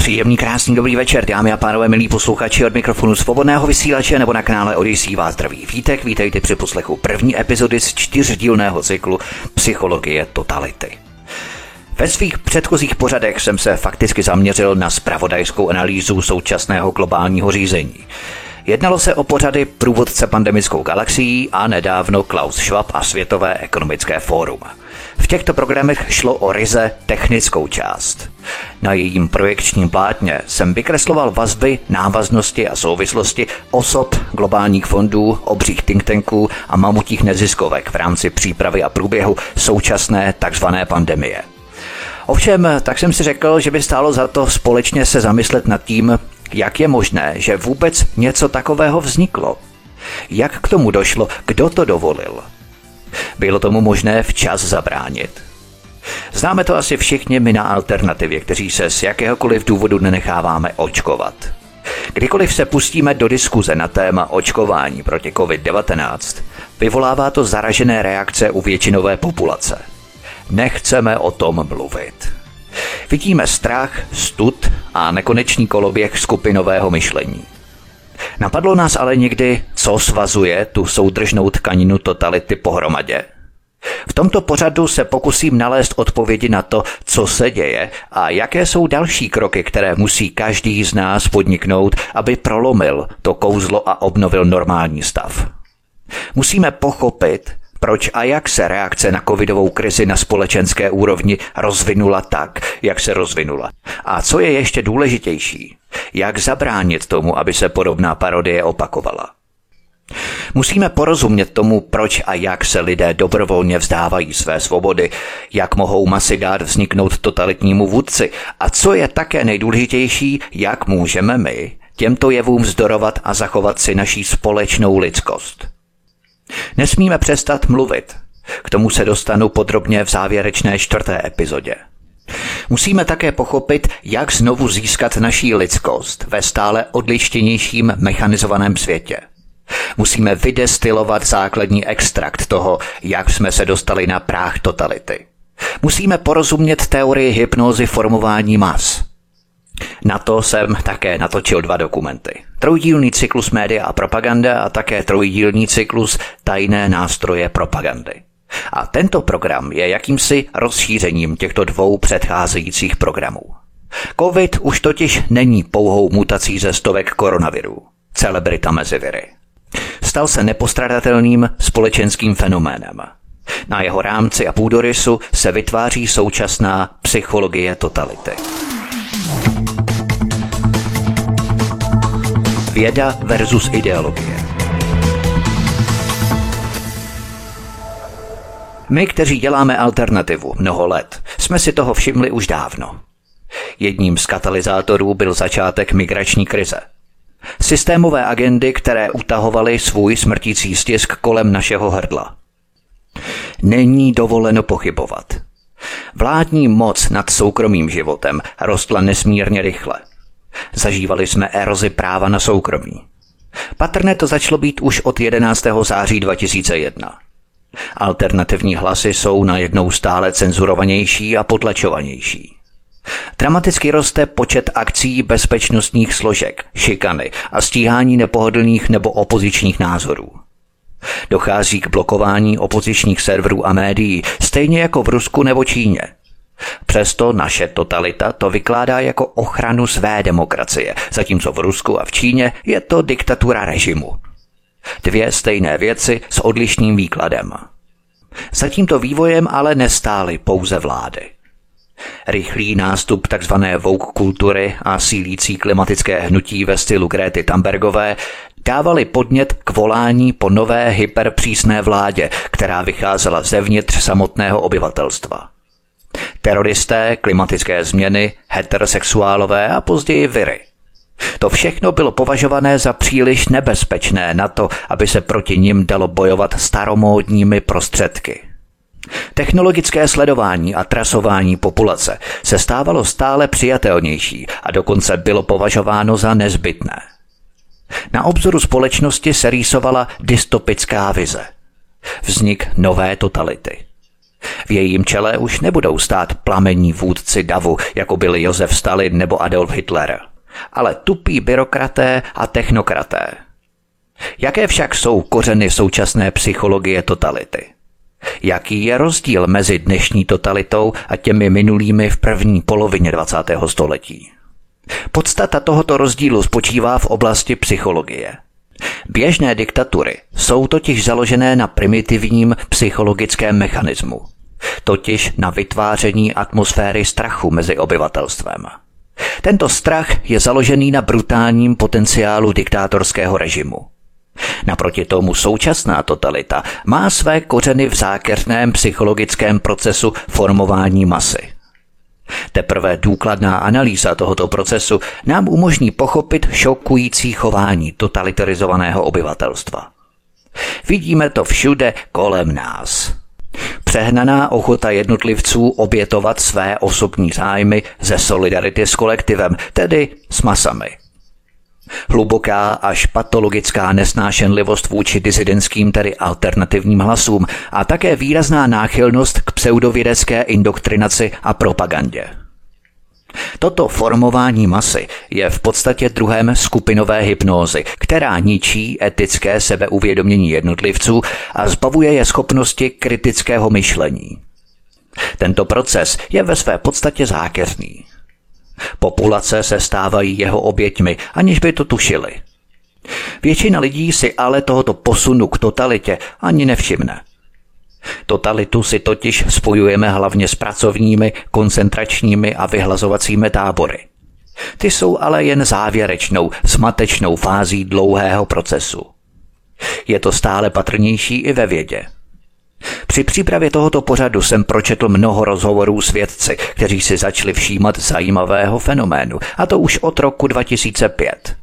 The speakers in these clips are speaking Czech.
Příjemný, krásný, dobrý večer, dámy a pánové, milí posluchači od mikrofonu svobodného vysílače nebo na kanále Odisí vás zdraví vítek. Vítejte při poslechu první epizody z čtyřdílného cyklu Psychologie totality. Ve svých předchozích pořadech jsem se fakticky zaměřil na spravodajskou analýzu současného globálního řízení. Jednalo se o pořady průvodce pandemickou galaxií a nedávno Klaus Schwab a Světové ekonomické fórum. V těchto programech šlo o ryze technickou část. Na jejím projekčním plátně jsem vykresloval vazby, návaznosti a souvislosti osob, globálních fondů, obřích think tanků a mamutích neziskovek v rámci přípravy a průběhu současné takzvané pandemie. Ovšem, tak jsem si řekl, že by stálo za to společně se zamyslet nad tím, jak je možné, že vůbec něco takového vzniklo. Jak k tomu došlo, kdo to dovolil – bylo tomu možné včas zabránit. Známe to asi všichni my na alternativě, kteří se z jakéhokoliv důvodu nenecháváme očkovat. Kdykoliv se pustíme do diskuze na téma očkování proti COVID-19, vyvolává to zaražené reakce u většinové populace. Nechceme o tom mluvit. Vidíme strach, stud a nekonečný koloběh skupinového myšlení. Napadlo nás ale někdy, co svazuje tu soudržnou tkaninu totality pohromadě. V tomto pořadu se pokusím nalézt odpovědi na to, co se děje a jaké jsou další kroky, které musí každý z nás podniknout, aby prolomil to kouzlo a obnovil normální stav. Musíme pochopit, proč a jak se reakce na covidovou krizi na společenské úrovni rozvinula tak, jak se rozvinula. A co je ještě důležitější, jak zabránit tomu, aby se podobná parodie opakovala. Musíme porozumět tomu, proč a jak se lidé dobrovolně vzdávají své svobody, jak mohou masy dát vzniknout totalitnímu vůdci a co je také nejdůležitější, jak můžeme my těmto jevům vzdorovat a zachovat si naší společnou lidskost. Nesmíme přestat mluvit. K tomu se dostanu podrobně v závěrečné čtvrté epizodě. Musíme také pochopit, jak znovu získat naší lidskost ve stále odlištěnějším mechanizovaném světě. Musíme vydestilovat základní extrakt toho, jak jsme se dostali na práh totality. Musíme porozumět teorii hypnózy formování mas. Na to jsem také natočil dva dokumenty. Trojdílný cyklus média a propaganda a také trojdílný cyklus tajné nástroje propagandy. A tento program je jakýmsi rozšířením těchto dvou předcházejících programů. COVID už totiž není pouhou mutací ze stovek koronavirů, celebrita mezi viry. Stal se nepostradatelným společenským fenoménem. Na jeho rámci a půdorysu se vytváří současná psychologie totality. Věda versus ideologie. My, kteří děláme alternativu mnoho let, jsme si toho všimli už dávno. Jedním z katalyzátorů byl začátek migrační krize. Systémové agendy, které utahovaly svůj smrtící stisk kolem našeho hrdla. Není dovoleno pochybovat. Vládní moc nad soukromým životem rostla nesmírně rychle. Zažívali jsme erozi práva na soukromí. Patrné to začalo být už od 11. září 2001. Alternativní hlasy jsou najednou stále cenzurovanější a potlačovanější. Dramaticky roste počet akcí bezpečnostních složek, šikany a stíhání nepohodlných nebo opozičních názorů. Dochází k blokování opozičních serverů a médií, stejně jako v Rusku nebo Číně. Přesto naše totalita to vykládá jako ochranu své demokracie, zatímco v Rusku a v Číně je to diktatura režimu. Dvě stejné věci s odlišným výkladem. Za tímto vývojem ale nestály pouze vlády. Rychlý nástup tzv. vouk kultury a sílící klimatické hnutí ve stylu Gréty Tambergové dávali podnět k volání po nové hyperpřísné vládě, která vycházela zevnitř samotného obyvatelstva. Teroristé, klimatické změny, heterosexuálové a později viry – to všechno bylo považované za příliš nebezpečné na to, aby se proti nim dalo bojovat staromódními prostředky. Technologické sledování a trasování populace se stávalo stále přijatelnější a dokonce bylo považováno za nezbytné. Na obzoru společnosti se rýsovala dystopická vize. Vznik nové totality. V jejím čele už nebudou stát plamení vůdci davu, jako byli Josef Stalin nebo Adolf Hitler, ale tupí byrokraté a technokraté. Jaké však jsou kořeny současné psychologie totality? Jaký je rozdíl mezi dnešní totalitou a těmi minulými v první polovině 20. století? Podstata tohoto rozdílu spočívá v oblasti psychologie. Běžné diktatury jsou totiž založené na primitivním psychologickém mechanismu, totiž na vytváření atmosféry strachu mezi obyvatelstvem. Tento strach je založený na brutálním potenciálu diktátorského režimu. Naproti tomu současná totalita má své kořeny v zákeřném psychologickém procesu formování masy. Teprve důkladná analýza tohoto procesu nám umožní pochopit šokující chování totalitarizovaného obyvatelstva. Vidíme to všude kolem nás. Přehnaná ochota jednotlivců obětovat své osobní zájmy ze solidarity s kolektivem, tedy s masami. Hluboká až patologická nesnášenlivost vůči disidentským, tedy alternativním hlasům a také výrazná náchylnost k pseudovědecké indoktrinaci a propagandě. Toto formování masy je v podstatě druhem skupinové hypnózy, která ničí etické sebeuvědomění jednotlivců a zbavuje je schopnosti kritického myšlení. Tento proces je ve své podstatě zákeřný. Populace se stávají jeho oběťmi, aniž by to tušili. Většina lidí si ale tohoto posunu k totalitě ani nevšimne. Totalitu si totiž spojujeme hlavně s pracovními, koncentračními a vyhlazovacími tábory. Ty jsou ale jen závěrečnou, smatečnou fází dlouhého procesu. Je to stále patrnější i ve vědě. Při přípravě tohoto pořadu jsem pročetl mnoho rozhovorů s vědci, kteří si začali všímat zajímavého fenoménu, a to už od roku 2005.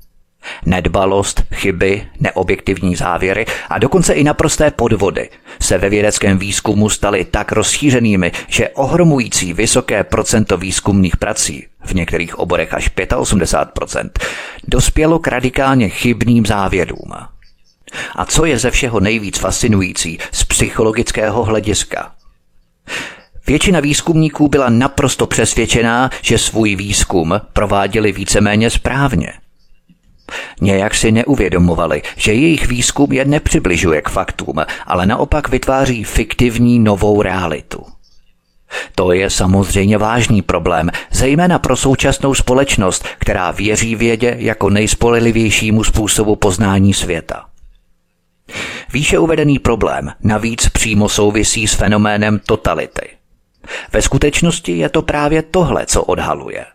Nedbalost, chyby, neobjektivní závěry a dokonce i naprosté podvody se ve vědeckém výzkumu staly tak rozšířenými, že ohromující vysoké procento výzkumných prací, v některých oborech až 85%, dospělo k radikálně chybným závěrům. A co je ze všeho nejvíc fascinující z psychologického hlediska? Většina výzkumníků byla naprosto přesvědčená, že svůj výzkum prováděli víceméně správně. Nějak si neuvědomovali, že jejich výzkum je nepřibližuje k faktům, ale naopak vytváří fiktivní novou realitu. To je samozřejmě vážný problém, zejména pro současnou společnost, která věří vědě jako nejspolehlivějšímu způsobu poznání světa. Výše uvedený problém navíc přímo souvisí s fenoménem totality. Ve skutečnosti je to právě tohle, co odhaluje.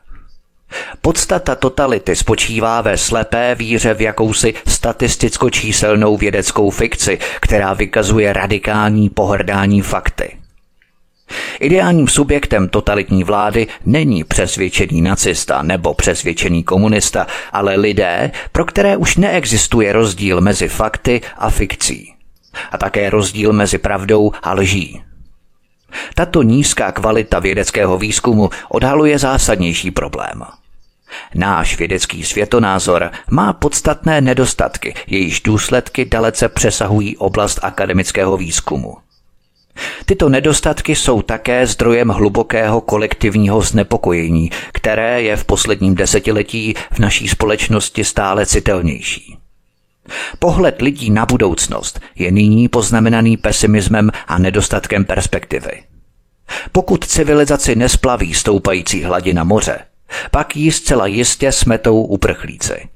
Podstata totality spočívá ve slepé víře v jakousi statisticko-číselnou vědeckou fikci, která vykazuje radikální pohrdání fakty. Ideálním subjektem totalitní vlády není přesvědčený nacista nebo přesvědčený komunista, ale lidé, pro které už neexistuje rozdíl mezi fakty a fikcí. A také rozdíl mezi pravdou a lží. Tato nízká kvalita vědeckého výzkumu odhaluje zásadnější problém. Náš vědecký světonázor má podstatné nedostatky, jejíž důsledky dalece přesahují oblast akademického výzkumu. Tyto nedostatky jsou také zdrojem hlubokého kolektivního znepokojení, které je v posledním desetiletí v naší společnosti stále citelnější. Pohled lidí na budoucnost je nyní poznamenaný pesimismem a nedostatkem perspektivy. Pokud civilizaci nesplaví stoupající hladina moře, pak ji zcela jistě smetou uprchlíci.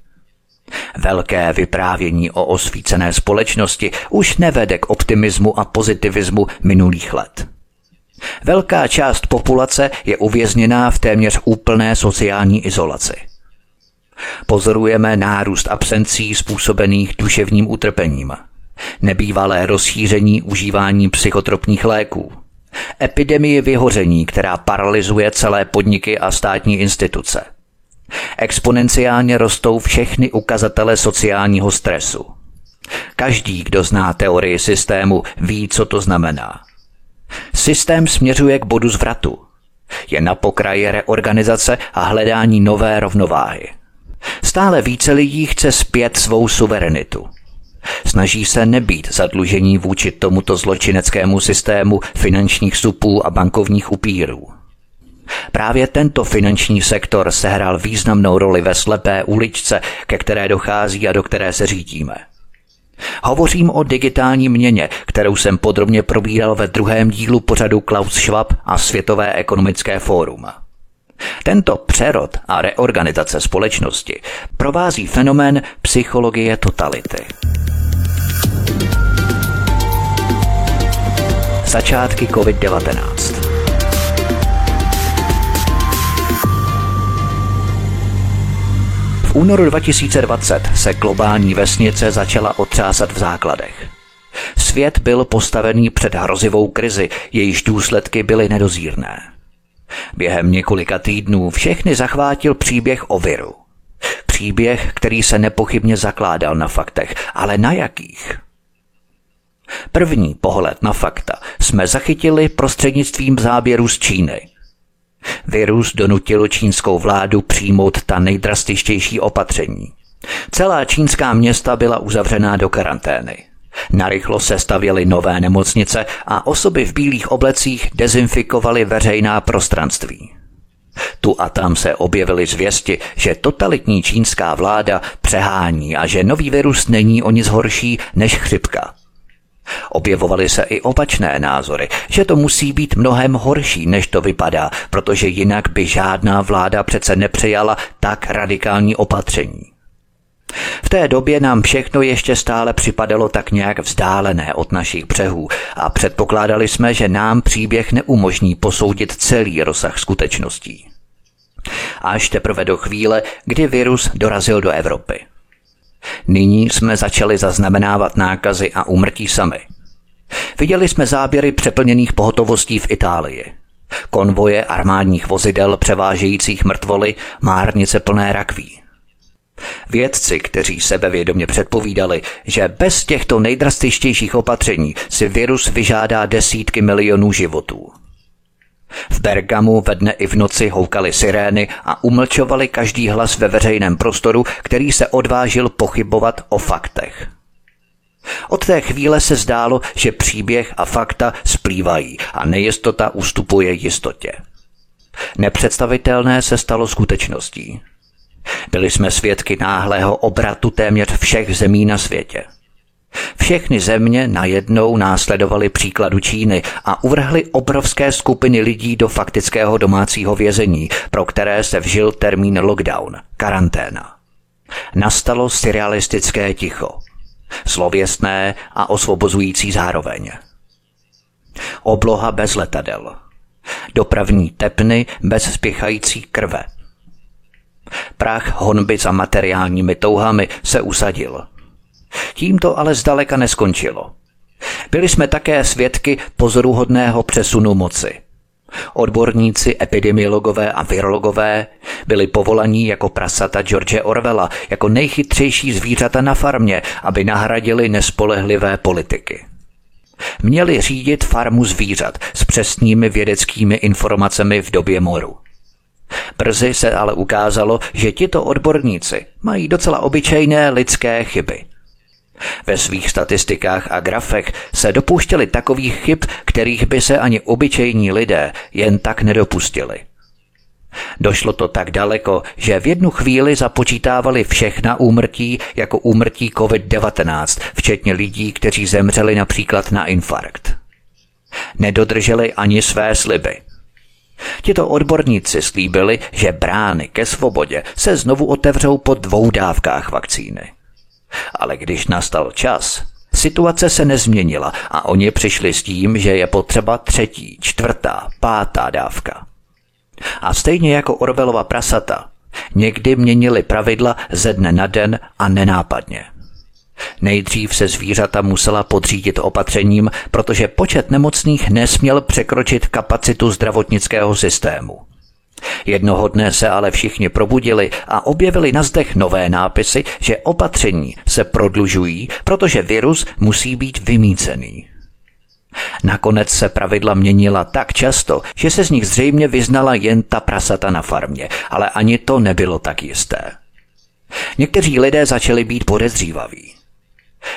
Velké vyprávění o osvícené společnosti už nevede k optimismu a pozitivismu minulých let. Velká část populace je uvězněná v téměř úplné sociální izolaci. Pozorujeme nárůst absencí způsobených duševním utrpením, nebývalé rozšíření užívání psychotropních léků, epidemii vyhoření, která paralyzuje celé podniky a státní instituce – Exponenciálně rostou všechny ukazatele sociálního stresu. Každý, kdo zná teorii systému, ví, co to znamená. Systém směřuje k bodu zvratu. Je na pokraji reorganizace a hledání nové rovnováhy. Stále více lidí chce zpět svou suverenitu. Snaží se nebýt zadlužení vůči tomuto zločineckému systému finančních supů a bankovních upírů. Právě tento finanční sektor sehrál významnou roli ve slepé uličce, ke které dochází a do které se řídíme. Hovořím o digitální měně, kterou jsem podrobně probíral ve druhém dílu pořadu Klaus Schwab a Světové ekonomické fórum. Tento přerod a reorganizace společnosti provází fenomén psychologie totality. Začátky COVID-19 únoru 2020 se globální vesnice začala otřásat v základech. Svět byl postavený před hrozivou krizi, jejíž důsledky byly nedozírné. Během několika týdnů všechny zachvátil příběh o viru. Příběh, který se nepochybně zakládal na faktech, ale na jakých? První pohled na fakta jsme zachytili prostřednictvím záběru z Číny – Virus donutil čínskou vládu přijmout ta nejdrastičtější opatření. Celá čínská města byla uzavřená do karantény. Narychlo se stavěly nové nemocnice a osoby v bílých oblecích dezinfikovaly veřejná prostranství. Tu a tam se objevily zvěsti, že totalitní čínská vláda přehání a že nový virus není o nic horší než chřipka. Objevovaly se i opačné názory, že to musí být mnohem horší, než to vypadá, protože jinak by žádná vláda přece nepřijala tak radikální opatření. V té době nám všechno ještě stále připadalo tak nějak vzdálené od našich břehů a předpokládali jsme, že nám příběh neumožní posoudit celý rozsah skutečností. Až teprve do chvíle, kdy virus dorazil do Evropy. Nyní jsme začali zaznamenávat nákazy a úmrtí sami. Viděli jsme záběry přeplněných pohotovostí v Itálii. Konvoje armádních vozidel převážejících mrtvoly, márnice plné rakví. Vědci, kteří sebevědomě předpovídali, že bez těchto nejdrastičtějších opatření si virus vyžádá desítky milionů životů. V Bergamu ve dne i v noci houkaly sirény a umlčovali každý hlas ve veřejném prostoru, který se odvážil pochybovat o faktech. Od té chvíle se zdálo, že příběh a fakta splývají a nejistota ustupuje jistotě. Nepředstavitelné se stalo skutečností. Byli jsme svědky náhlého obratu téměř všech zemí na světě – všechny země najednou následovaly příkladu Číny a uvrhly obrovské skupiny lidí do faktického domácího vězení, pro které se vžil termín lockdown, karanténa. Nastalo surrealistické ticho. Slověstné a osvobozující zároveň. Obloha bez letadel. Dopravní tepny bez spěchající krve. Prach honby za materiálními touhami se usadil – tím to ale zdaleka neskončilo. Byli jsme také svědky pozoruhodného přesunu moci. Odborníci, epidemiologové a virologové byli povolaní jako prasata George Orwella, jako nejchytřejší zvířata na farmě, aby nahradili nespolehlivé politiky. Měli řídit farmu zvířat s přesnými vědeckými informacemi v době moru. Brzy se ale ukázalo, že tito odborníci mají docela obyčejné lidské chyby – ve svých statistikách a grafech se dopouštěli takových chyb, kterých by se ani obyčejní lidé jen tak nedopustili. Došlo to tak daleko, že v jednu chvíli započítávali všechna úmrtí jako úmrtí COVID-19, včetně lidí, kteří zemřeli například na infarkt. Nedodrželi ani své sliby. Tito odborníci slíbili, že brány ke svobodě se znovu otevřou po dvou dávkách vakcíny. Ale když nastal čas, situace se nezměnila a oni přišli s tím, že je potřeba třetí, čtvrtá, pátá dávka. A stejně jako Orvelova prasata, někdy měnili pravidla ze dne na den a nenápadně. Nejdřív se zvířata musela podřídit opatřením, protože počet nemocných nesměl překročit kapacitu zdravotnického systému. Jednoho dne se ale všichni probudili a objevili na zdech nové nápisy, že opatření se prodlužují, protože virus musí být vymícený. Nakonec se pravidla měnila tak často, že se z nich zřejmě vyznala jen ta prasata na farmě, ale ani to nebylo tak jisté. Někteří lidé začali být podezřívaví.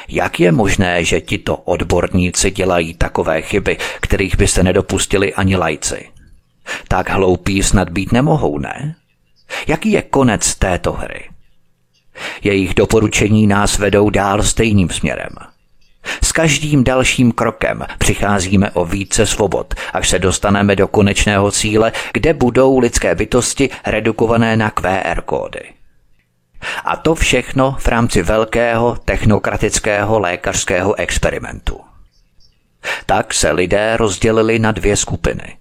Jak je možné, že tito odborníci dělají takové chyby, kterých by se nedopustili ani lajci? Tak hloupí snad být nemohou, ne? Jaký je konec této hry? Jejich doporučení nás vedou dál stejným směrem. S každým dalším krokem přicházíme o více svobod, až se dostaneme do konečného cíle, kde budou lidské bytosti redukované na QR kódy. A to všechno v rámci velkého technokratického lékařského experimentu. Tak se lidé rozdělili na dvě skupiny.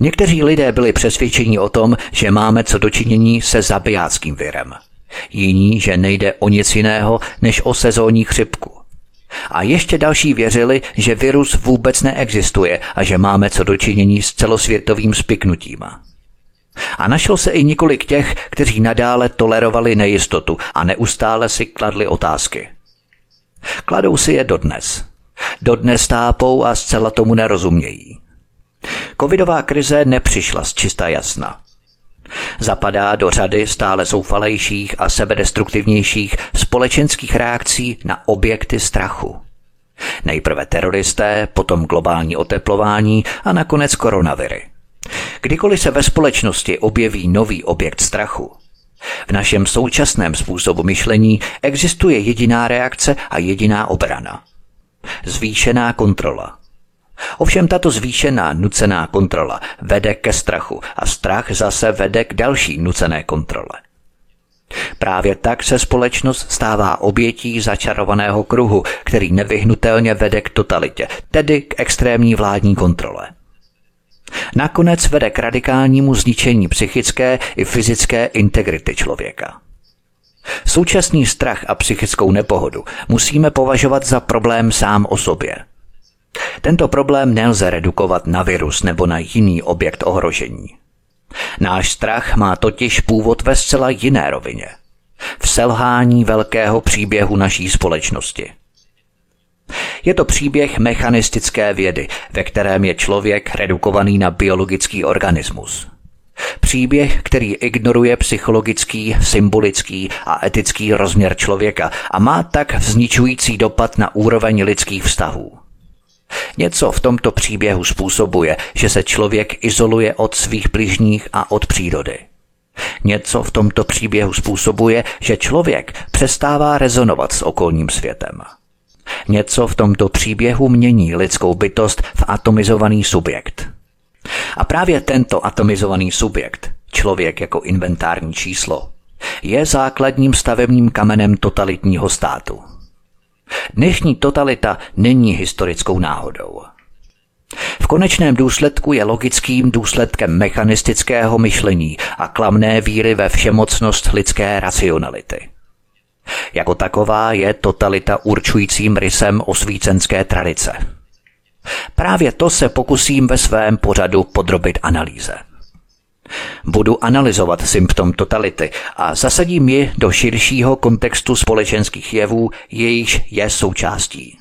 Někteří lidé byli přesvědčeni o tom, že máme co dočinění se zabijáckým virem. Jiní, že nejde o nic jiného než o sezónní chřipku. A ještě další věřili, že virus vůbec neexistuje a že máme co dočinění s celosvětovým spiknutím. A našlo se i několik těch, kteří nadále tolerovali nejistotu a neustále si kladli otázky. Kladou si je dodnes. Dodnes tápou a zcela tomu nerozumějí. Covidová krize nepřišla z čista jasna. Zapadá do řady stále zoufalejších a sebedestruktivnějších společenských reakcí na objekty strachu. Nejprve teroristé, potom globální oteplování a nakonec koronaviry. Kdykoliv se ve společnosti objeví nový objekt strachu, v našem současném způsobu myšlení existuje jediná reakce a jediná obrana. Zvýšená kontrola. Ovšem tato zvýšená nucená kontrola vede ke strachu a strach zase vede k další nucené kontrole. Právě tak se společnost stává obětí začarovaného kruhu, který nevyhnutelně vede k totalitě, tedy k extrémní vládní kontrole. Nakonec vede k radikálnímu zničení psychické i fyzické integrity člověka. Současný strach a psychickou nepohodu musíme považovat za problém sám o sobě – tento problém nelze redukovat na virus nebo na jiný objekt ohrožení. Náš strach má totiž původ ve zcela jiné rovině. V selhání velkého příběhu naší společnosti. Je to příběh mechanistické vědy, ve kterém je člověk redukovaný na biologický organismus. Příběh, který ignoruje psychologický, symbolický a etický rozměr člověka a má tak vzničující dopad na úroveň lidských vztahů. Něco v tomto příběhu způsobuje, že se člověk izoluje od svých bližních a od přírody. Něco v tomto příběhu způsobuje, že člověk přestává rezonovat s okolním světem. Něco v tomto příběhu mění lidskou bytost v atomizovaný subjekt. A právě tento atomizovaný subjekt, člověk jako inventární číslo, je základním stavebním kamenem totalitního státu. Dnešní totalita není historickou náhodou. V konečném důsledku je logickým důsledkem mechanistického myšlení a klamné víry ve všemocnost lidské racionality. Jako taková je totalita určujícím rysem osvícenské tradice. Právě to se pokusím ve svém pořadu podrobit analýze. Budu analyzovat symptom totality a zasadím ji do širšího kontextu společenských jevů, jejichž je součástí.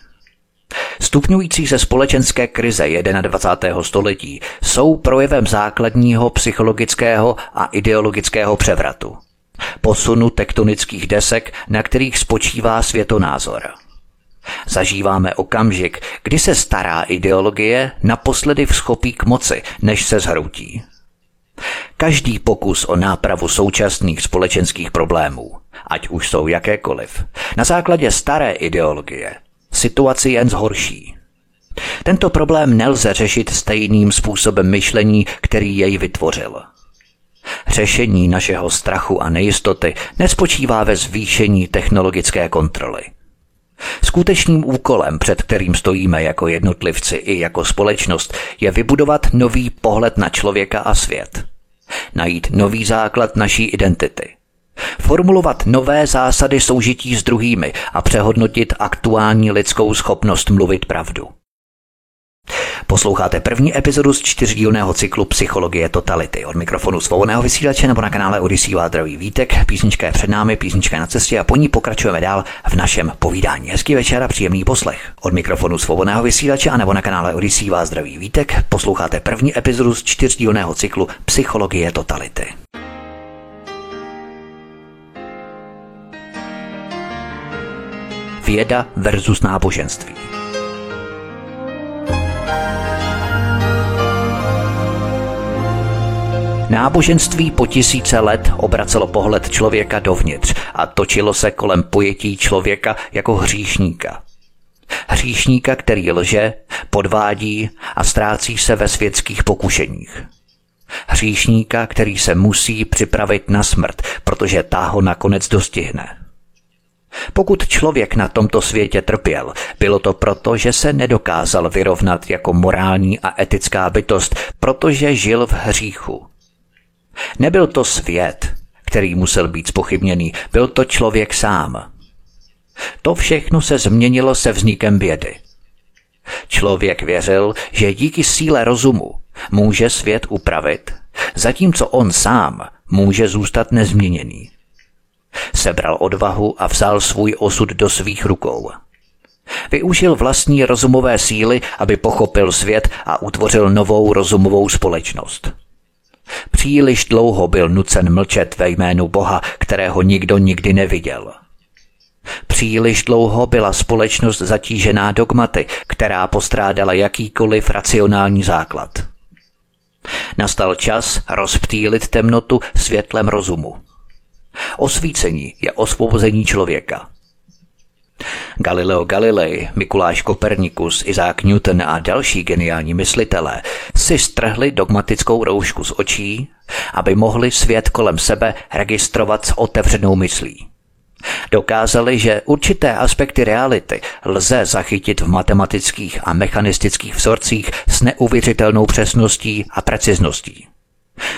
Stupňující se společenské krize 21. století jsou projevem základního psychologického a ideologického převratu. Posunu tektonických desek, na kterých spočívá světonázor. Zažíváme okamžik, kdy se stará ideologie naposledy vzchopí k moci, než se zhroutí. Každý pokus o nápravu současných společenských problémů, ať už jsou jakékoliv, na základě staré ideologie, situaci jen zhorší. Tento problém nelze řešit stejným způsobem myšlení, který jej vytvořil. Řešení našeho strachu a nejistoty nespočívá ve zvýšení technologické kontroly. Skutečným úkolem, před kterým stojíme jako jednotlivci i jako společnost, je vybudovat nový pohled na člověka a svět. Najít nový základ naší identity. Formulovat nové zásady soužití s druhými a přehodnotit aktuální lidskou schopnost mluvit pravdu. Posloucháte první epizodu z čtyřdílného cyklu Psychologie totality. Od mikrofonu svobodného vysílače nebo na kanále Odyssey vás vítek. Písnička je před námi, písnička je na cestě a po ní pokračujeme dál v našem povídání. Hezký večer a příjemný poslech. Od mikrofonu svobodného vysílače a nebo na kanále Odyssey vás vítek. Posloucháte první epizodu z čtyřdílného cyklu Psychologie totality. Věda versus náboženství. Náboženství po tisíce let obracelo pohled člověka dovnitř a točilo se kolem pojetí člověka jako hříšníka. Hříšníka, který lže, podvádí a ztrácí se ve světských pokušeních. Hříšníka, který se musí připravit na smrt, protože ta ho nakonec dostihne. Pokud člověk na tomto světě trpěl, bylo to proto, že se nedokázal vyrovnat jako morální a etická bytost, protože žil v hříchu. Nebyl to svět, který musel být spochybněný, byl to člověk sám. To všechno se změnilo se vznikem vědy. Člověk věřil, že díky síle rozumu může svět upravit, zatímco on sám může zůstat nezměněný. Sebral odvahu a vzal svůj osud do svých rukou. Využil vlastní rozumové síly, aby pochopil svět a utvořil novou rozumovou společnost. Příliš dlouho byl nucen mlčet ve jménu Boha, kterého nikdo nikdy neviděl. Příliš dlouho byla společnost zatížená dogmaty, která postrádala jakýkoliv racionální základ. Nastal čas rozptýlit temnotu světlem rozumu. Osvícení je osvobození člověka. Galileo Galilei, Mikuláš Kopernikus, Izák Newton a další geniální myslitelé si strhli dogmatickou roušku z očí, aby mohli svět kolem sebe registrovat s otevřenou myslí. Dokázali, že určité aspekty reality lze zachytit v matematických a mechanistických vzorcích s neuvěřitelnou přesností a precizností.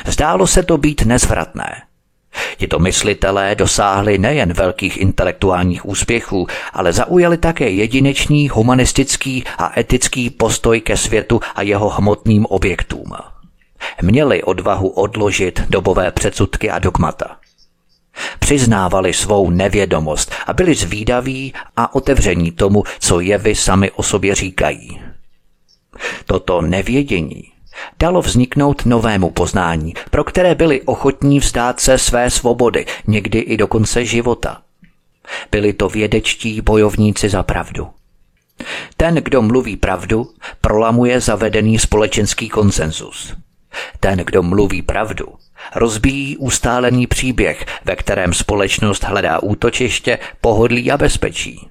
Zdálo se to být nezvratné, Tito myslitelé dosáhli nejen velkých intelektuálních úspěchů, ale zaujali také jedinečný humanistický a etický postoj ke světu a jeho hmotným objektům. Měli odvahu odložit dobové předsudky a dogmata. Přiznávali svou nevědomost a byli zvídaví a otevření tomu, co jevy sami o sobě říkají. Toto nevědění dalo vzniknout novému poznání, pro které byli ochotní vzdát se své svobody, někdy i do konce života. Byli to vědečtí bojovníci za pravdu. Ten, kdo mluví pravdu, prolamuje zavedený společenský konsenzus. Ten, kdo mluví pravdu, rozbíjí ustálený příběh, ve kterém společnost hledá útočiště, pohodlí a bezpečí.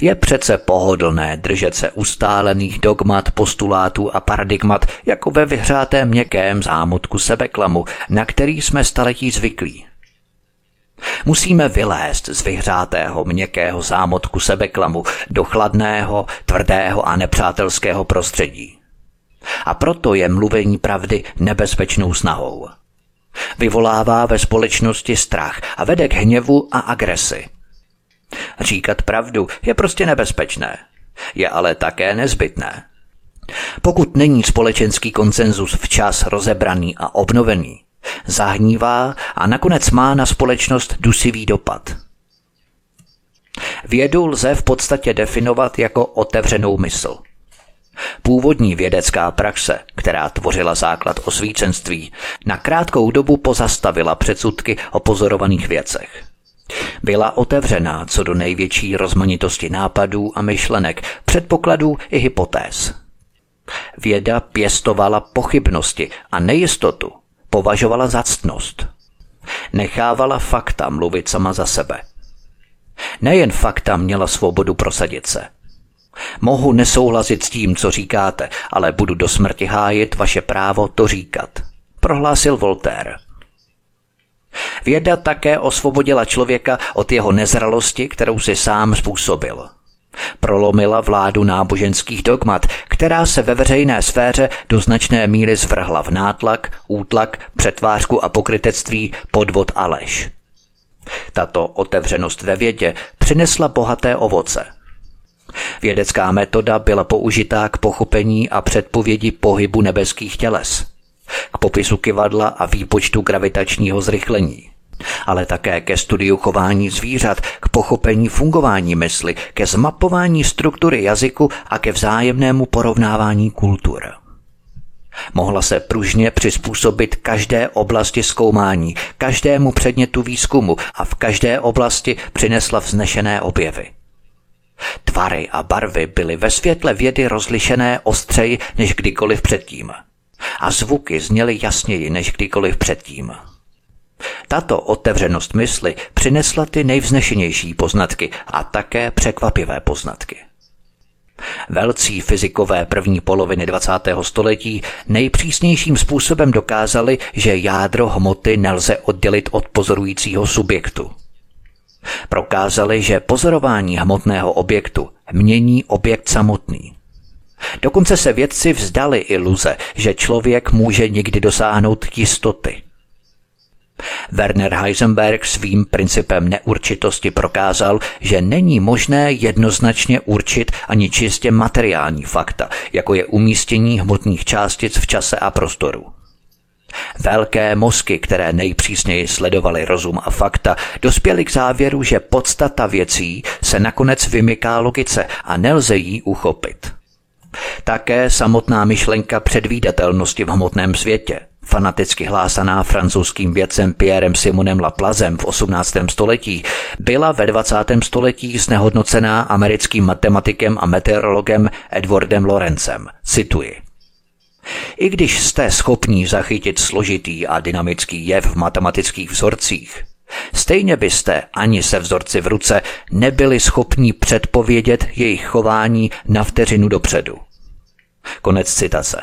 Je přece pohodlné držet se ustálených dogmat, postulátů a paradigmat jako ve vyhřátém měkkém zámutku sebeklamu, na který jsme staletí zvyklí. Musíme vylézt z vyhřátého měkkého zámotku sebeklamu do chladného, tvrdého a nepřátelského prostředí. A proto je mluvení pravdy nebezpečnou snahou. Vyvolává ve společnosti strach a vede k hněvu a agresi – Říkat pravdu je prostě nebezpečné. Je ale také nezbytné. Pokud není společenský konsenzus včas rozebraný a obnovený, zahnívá a nakonec má na společnost dusivý dopad. Vědu lze v podstatě definovat jako otevřenou mysl. Původní vědecká praxe, která tvořila základ osvícenství, na krátkou dobu pozastavila předsudky o pozorovaných věcech. Byla otevřená co do největší rozmanitosti nápadů a myšlenek, předpokladů i hypotéz. Věda pěstovala pochybnosti a nejistotu považovala za ctnost. Nechávala fakta mluvit sama za sebe. Nejen fakta měla svobodu prosadit se. Mohu nesouhlasit s tím, co říkáte, ale budu do smrti hájit vaše právo to říkat, prohlásil Voltaire. Věda také osvobodila člověka od jeho nezralosti, kterou si sám způsobil. Prolomila vládu náboženských dogmat, která se ve veřejné sféře do značné míry zvrhla v nátlak, útlak, přetvářku a pokrytectví, podvod a lež. Tato otevřenost ve vědě přinesla bohaté ovoce. Vědecká metoda byla použitá k pochopení a předpovědi pohybu nebeských těles, k popisu kivadla a výpočtu gravitačního zrychlení, ale také ke studiu chování zvířat, k pochopení fungování mysli, ke zmapování struktury jazyku a ke vzájemnému porovnávání kultur. Mohla se pružně přizpůsobit každé oblasti zkoumání, každému předmětu výzkumu a v každé oblasti přinesla vznešené objevy. Tvary a barvy byly ve světle vědy rozlišené ostřeji než kdykoliv předtím. A zvuky zněly jasněji než kdykoliv předtím. Tato otevřenost mysli přinesla ty nejvznešenější poznatky a také překvapivé poznatky. Velcí fyzikové první poloviny 20. století nejpřísnějším způsobem dokázali, že jádro hmoty nelze oddělit od pozorujícího subjektu. Prokázali, že pozorování hmotného objektu mění objekt samotný. Dokonce se vědci vzdali iluze, že člověk může někdy dosáhnout jistoty. Werner Heisenberg svým principem neurčitosti prokázal, že není možné jednoznačně určit ani čistě materiální fakta, jako je umístění hmotných částic v čase a prostoru. Velké mozky, které nejpřísněji sledovaly rozum a fakta, dospěly k závěru, že podstata věcí se nakonec vymyká logice a nelze jí uchopit. Také samotná myšlenka předvídatelnosti v hmotném světě, fanaticky hlásaná francouzským vědcem Pierrem Simonem Laplazem v 18. století, byla ve 20. století znehodnocená americkým matematikem a meteorologem Edwardem Lorencem. Cituji. I když jste schopní zachytit složitý a dynamický jev v matematických vzorcích, stejně byste ani se vzorci v ruce nebyli schopní předpovědět jejich chování na vteřinu dopředu. Konec citace.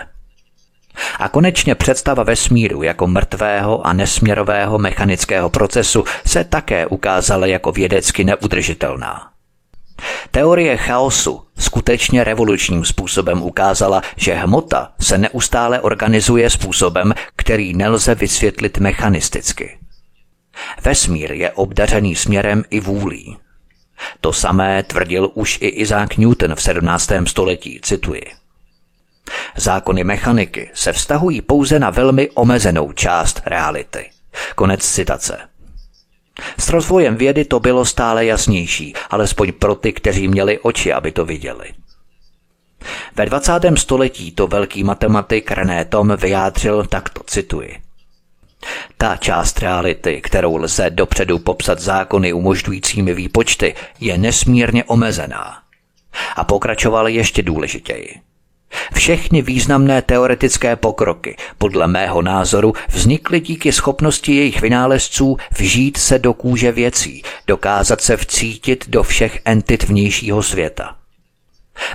A konečně představa vesmíru jako mrtvého a nesměrového mechanického procesu se také ukázala jako vědecky neudržitelná. Teorie chaosu skutečně revolučním způsobem ukázala, že hmota se neustále organizuje způsobem, který nelze vysvětlit mechanisticky. Vesmír je obdařený směrem i vůlí. To samé tvrdil už i Isaac Newton v 17. století, cituji. Zákony mechaniky se vztahují pouze na velmi omezenou část reality. Konec citace. S rozvojem vědy to bylo stále jasnější, alespoň pro ty, kteří měli oči, aby to viděli. Ve 20. století to velký matematik René Tom vyjádřil takto, cituji. Ta část reality, kterou lze dopředu popsat zákony umožňujícími výpočty, je nesmírně omezená. A pokračoval ještě důležitěji. Všechny významné teoretické pokroky, podle mého názoru, vznikly díky schopnosti jejich vynálezců vžít se do kůže věcí, dokázat se vcítit do všech entit vnějšího světa.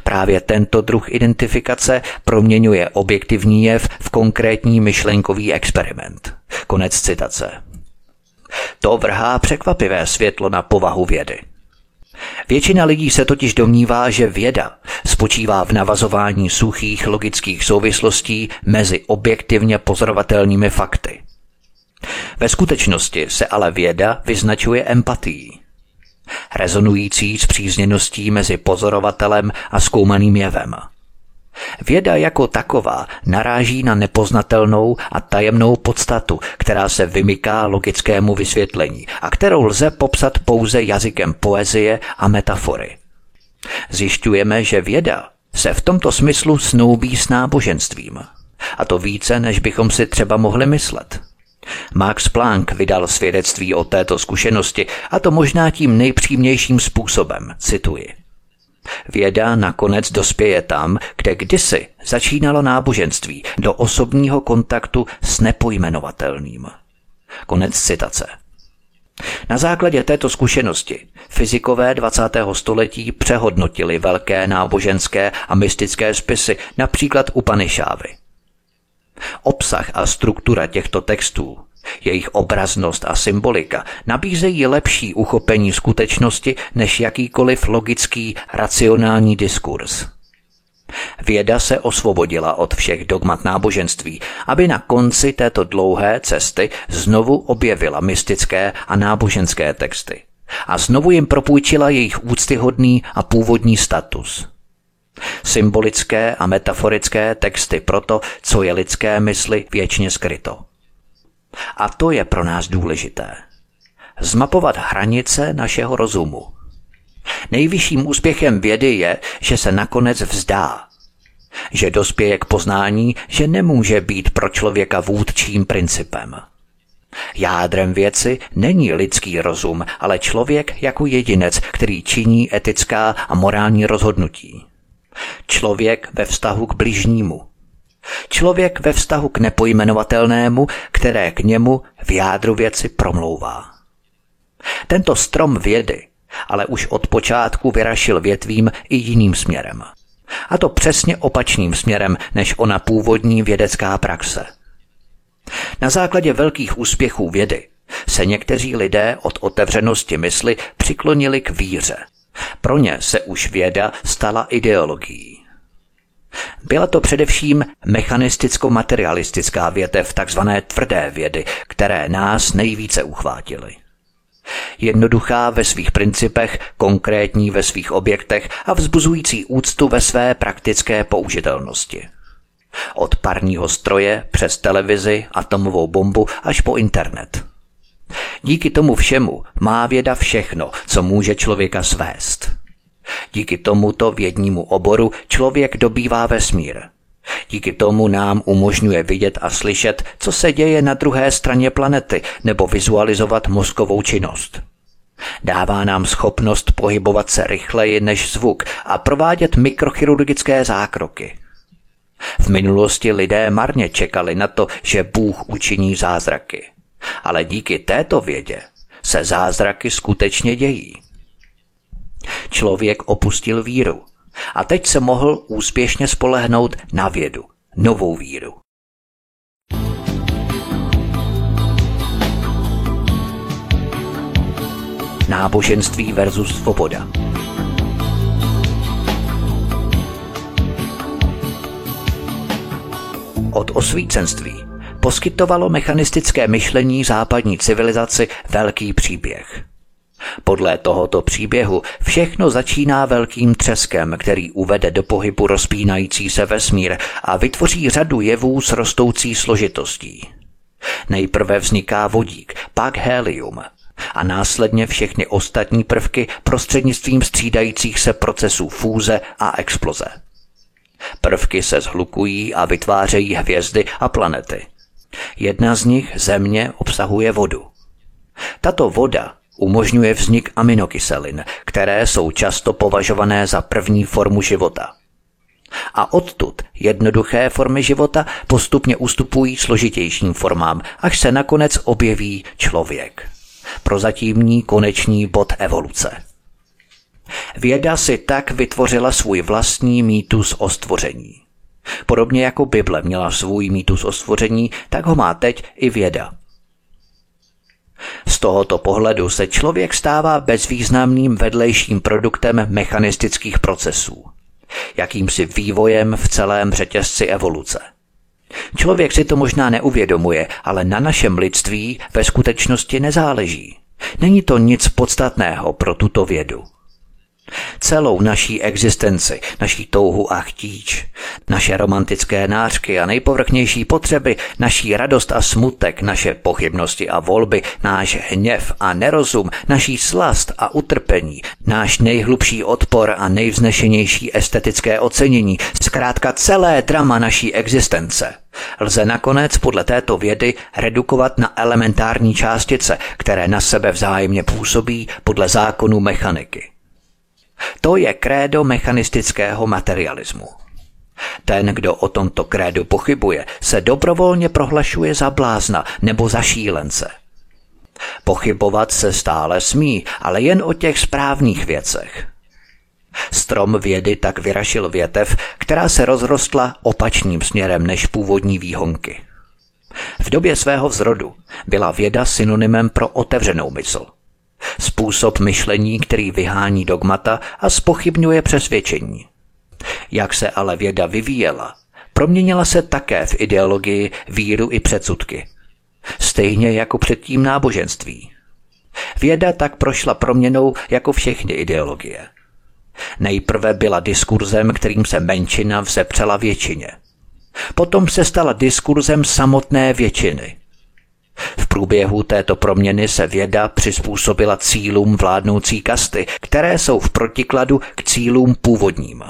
Právě tento druh identifikace proměňuje objektivní jev v konkrétní myšlenkový experiment. Konec citace. To vrhá překvapivé světlo na povahu vědy. Většina lidí se totiž domnívá, že věda spočívá v navazování suchých logických souvislostí mezi objektivně pozorovatelnými fakty. Ve skutečnosti se ale věda vyznačuje empatií, rezonující s přízněností mezi pozorovatelem a zkoumaným jevem – Věda jako taková naráží na nepoznatelnou a tajemnou podstatu, která se vymyká logickému vysvětlení a kterou lze popsat pouze jazykem poezie a metafory. Zjišťujeme, že věda se v tomto smyslu snoubí s náboženstvím. A to více, než bychom si třeba mohli myslet. Max Planck vydal svědectví o této zkušenosti a to možná tím nejpřímnějším způsobem, cituji. Věda nakonec dospěje tam, kde kdysi začínalo náboženství, do osobního kontaktu s nepojmenovatelným. Konec citace. Na základě této zkušenosti fyzikové 20. století přehodnotili velké náboženské a mystické spisy, například Upanišávy. Obsah a struktura těchto textů jejich obraznost a symbolika nabízejí lepší uchopení skutečnosti než jakýkoliv logický, racionální diskurs. Věda se osvobodila od všech dogmat náboženství, aby na konci této dlouhé cesty znovu objevila mystické a náboženské texty. a znovu jim propůjčila jejich úctyhodný a původní status. Symbolické a metaforické texty proto, co je lidské mysli věčně skryto. A to je pro nás důležité. Zmapovat hranice našeho rozumu. Nejvyšším úspěchem vědy je, že se nakonec vzdá. Že dospěje k poznání, že nemůže být pro člověka vůdčím principem. Jádrem věci není lidský rozum, ale člověk jako jedinec, který činí etická a morální rozhodnutí. Člověk ve vztahu k bližnímu. Člověk ve vztahu k nepojmenovatelnému, které k němu v jádru věci promlouvá. Tento strom vědy ale už od počátku vyrašil větvím i jiným směrem. A to přesně opačným směrem než ona původní vědecká praxe. Na základě velkých úspěchů vědy se někteří lidé od otevřenosti mysli přiklonili k víře. Pro ně se už věda stala ideologií. Byla to především mechanisticko-materialistická větev tzv. tvrdé vědy, které nás nejvíce uchvátily. Jednoduchá ve svých principech, konkrétní ve svých objektech a vzbuzující úctu ve své praktické použitelnosti. Od parního stroje přes televizi, atomovou bombu až po internet. Díky tomu všemu má věda všechno, co může člověka svést. Díky tomuto vědnímu oboru člověk dobývá vesmír. Díky tomu nám umožňuje vidět a slyšet, co se děje na druhé straně planety nebo vizualizovat mozkovou činnost. Dává nám schopnost pohybovat se rychleji než zvuk a provádět mikrochirurgické zákroky. V minulosti lidé marně čekali na to, že Bůh učiní zázraky. Ale díky této vědě se zázraky skutečně dějí. Člověk opustil víru a teď se mohl úspěšně spolehnout na vědu, novou víru. Náboženství versus svoboda. Od osvícenství poskytovalo mechanistické myšlení západní civilizaci velký příběh. Podle tohoto příběhu všechno začíná velkým třeskem, který uvede do pohybu rozpínající se vesmír a vytvoří řadu jevů s rostoucí složitostí. Nejprve vzniká vodík, pak helium a následně všechny ostatní prvky prostřednictvím střídajících se procesů fúze a exploze. Prvky se zhlukují a vytvářejí hvězdy a planety. Jedna z nich, Země, obsahuje vodu. Tato voda umožňuje vznik aminokyselin, které jsou často považované za první formu života. A odtud jednoduché formy života postupně ustupují složitějším formám, až se nakonec objeví člověk. Prozatímní konečný bod evoluce. Věda si tak vytvořila svůj vlastní mýtus o stvoření. Podobně jako Bible měla svůj mýtus o stvoření, tak ho má teď i věda. Z tohoto pohledu se člověk stává bezvýznamným vedlejším produktem mechanistických procesů, jakýmsi vývojem v celém řetězci evoluce. Člověk si to možná neuvědomuje, ale na našem lidství ve skutečnosti nezáleží. Není to nic podstatného pro tuto vědu. Celou naší existenci, naší touhu a chtíč, naše romantické nářky a nejpovrchnější potřeby, naší radost a smutek, naše pochybnosti a volby, náš hněv a nerozum, naší slast a utrpení, náš nejhlubší odpor a nejvznešenější estetické ocenění, zkrátka celé drama naší existence lze nakonec podle této vědy redukovat na elementární částice, které na sebe vzájemně působí podle zákonu mechaniky. To je krédo mechanistického materialismu. Ten, kdo o tomto krédu pochybuje, se dobrovolně prohlašuje za blázna nebo za šílence. Pochybovat se stále smí, ale jen o těch správných věcech. Strom vědy tak vyrašil větev, která se rozrostla opačným směrem než původní výhonky. V době svého vzrodu byla věda synonymem pro otevřenou mysl – Způsob myšlení, který vyhání dogmata a spochybňuje přesvědčení. Jak se ale věda vyvíjela, proměnila se také v ideologii, víru i předsudky. Stejně jako předtím náboženství. Věda tak prošla proměnou jako všechny ideologie. Nejprve byla diskurzem, kterým se menšina vzepřela většině. Potom se stala diskurzem samotné většiny. V průběhu této proměny se věda přizpůsobila cílům vládnoucí kasty, které jsou v protikladu k cílům původním.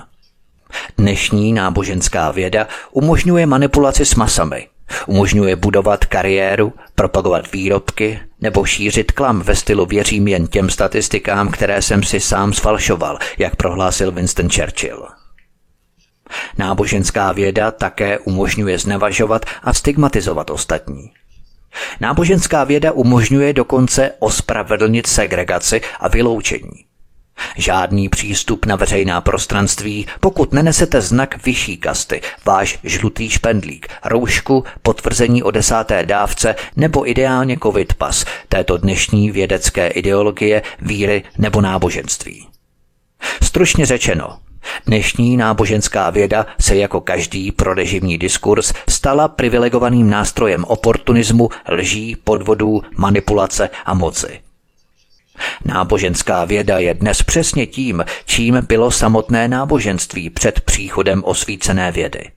Dnešní náboženská věda umožňuje manipulaci s masami, umožňuje budovat kariéru, propagovat výrobky nebo šířit klam ve stylu věřím jen těm statistikám, které jsem si sám sfalšoval, jak prohlásil Winston Churchill. Náboženská věda také umožňuje znevažovat a stigmatizovat ostatní. Náboženská věda umožňuje dokonce ospravedlnit segregaci a vyloučení. Žádný přístup na veřejná prostranství, pokud nenesete znak vyšší kasty, váš žlutý špendlík, roušku, potvrzení o desáté dávce nebo ideálně covid pas této dnešní vědecké ideologie, víry nebo náboženství. Stručně řečeno, Dnešní náboženská věda se jako každý prorežimní diskurs stala privilegovaným nástrojem oportunismu, lží, podvodů, manipulace a moci. Náboženská věda je dnes přesně tím, čím bylo samotné náboženství před příchodem osvícené vědy.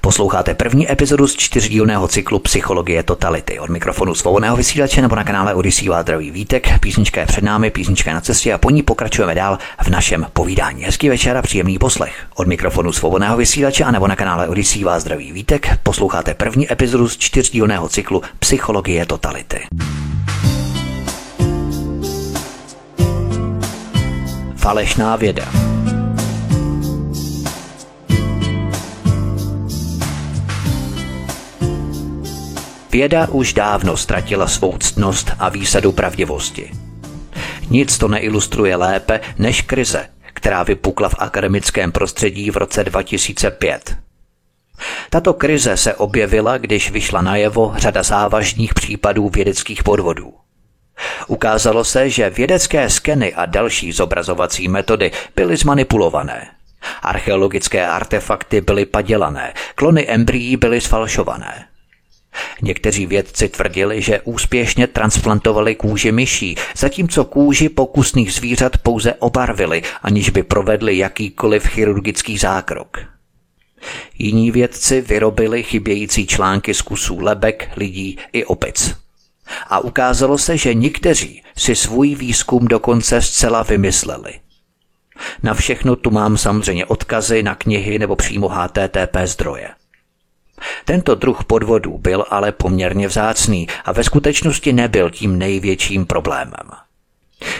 Posloucháte první epizodu z čtyřdílného cyklu Psychologie totality. Od mikrofonu svobodného vysílače nebo na kanále Odyssey vás zdraví Vítek. Písnička je před námi, písnička je na cestě a po ní pokračujeme dál v našem povídání. Hezký večer a příjemný poslech. Od mikrofonu svobodného vysílače a nebo na kanále Odyssey vás zdraví Vítek. Posloucháte první epizodu z čtyřdílného cyklu Psychologie totality. Falešná věda. Věda už dávno ztratila svou ctnost a výsadu pravdivosti. Nic to neilustruje lépe než krize, která vypukla v akademickém prostředí v roce 2005. Tato krize se objevila, když vyšla najevo řada závažných případů vědeckých podvodů. Ukázalo se, že vědecké skeny a další zobrazovací metody byly zmanipulované. Archeologické artefakty byly padělané, klony embryí byly sfalšované. Někteří vědci tvrdili, že úspěšně transplantovali kůži myší, zatímco kůži pokusných zvířat pouze obarvili, aniž by provedli jakýkoliv chirurgický zákrok. Jiní vědci vyrobili chybějící články z kusů lebek, lidí i opic. A ukázalo se, že někteří si svůj výzkum dokonce zcela vymysleli. Na všechno tu mám samozřejmě odkazy na knihy nebo přímo HTTP zdroje. Tento druh podvodů byl ale poměrně vzácný a ve skutečnosti nebyl tím největším problémem.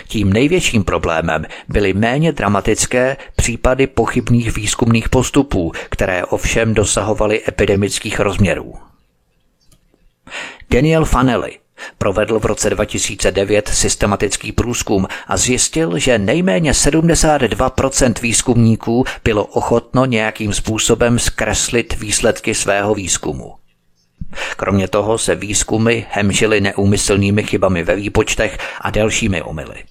Tím největším problémem byly méně dramatické případy pochybných výzkumných postupů, které ovšem dosahovaly epidemických rozměrů. Daniel Fanelli, Provedl v roce 2009 systematický průzkum a zjistil, že nejméně 72% výzkumníků bylo ochotno nějakým způsobem zkreslit výsledky svého výzkumu. Kromě toho se výzkumy hemžily neúmyslnými chybami ve výpočtech a dalšími omily.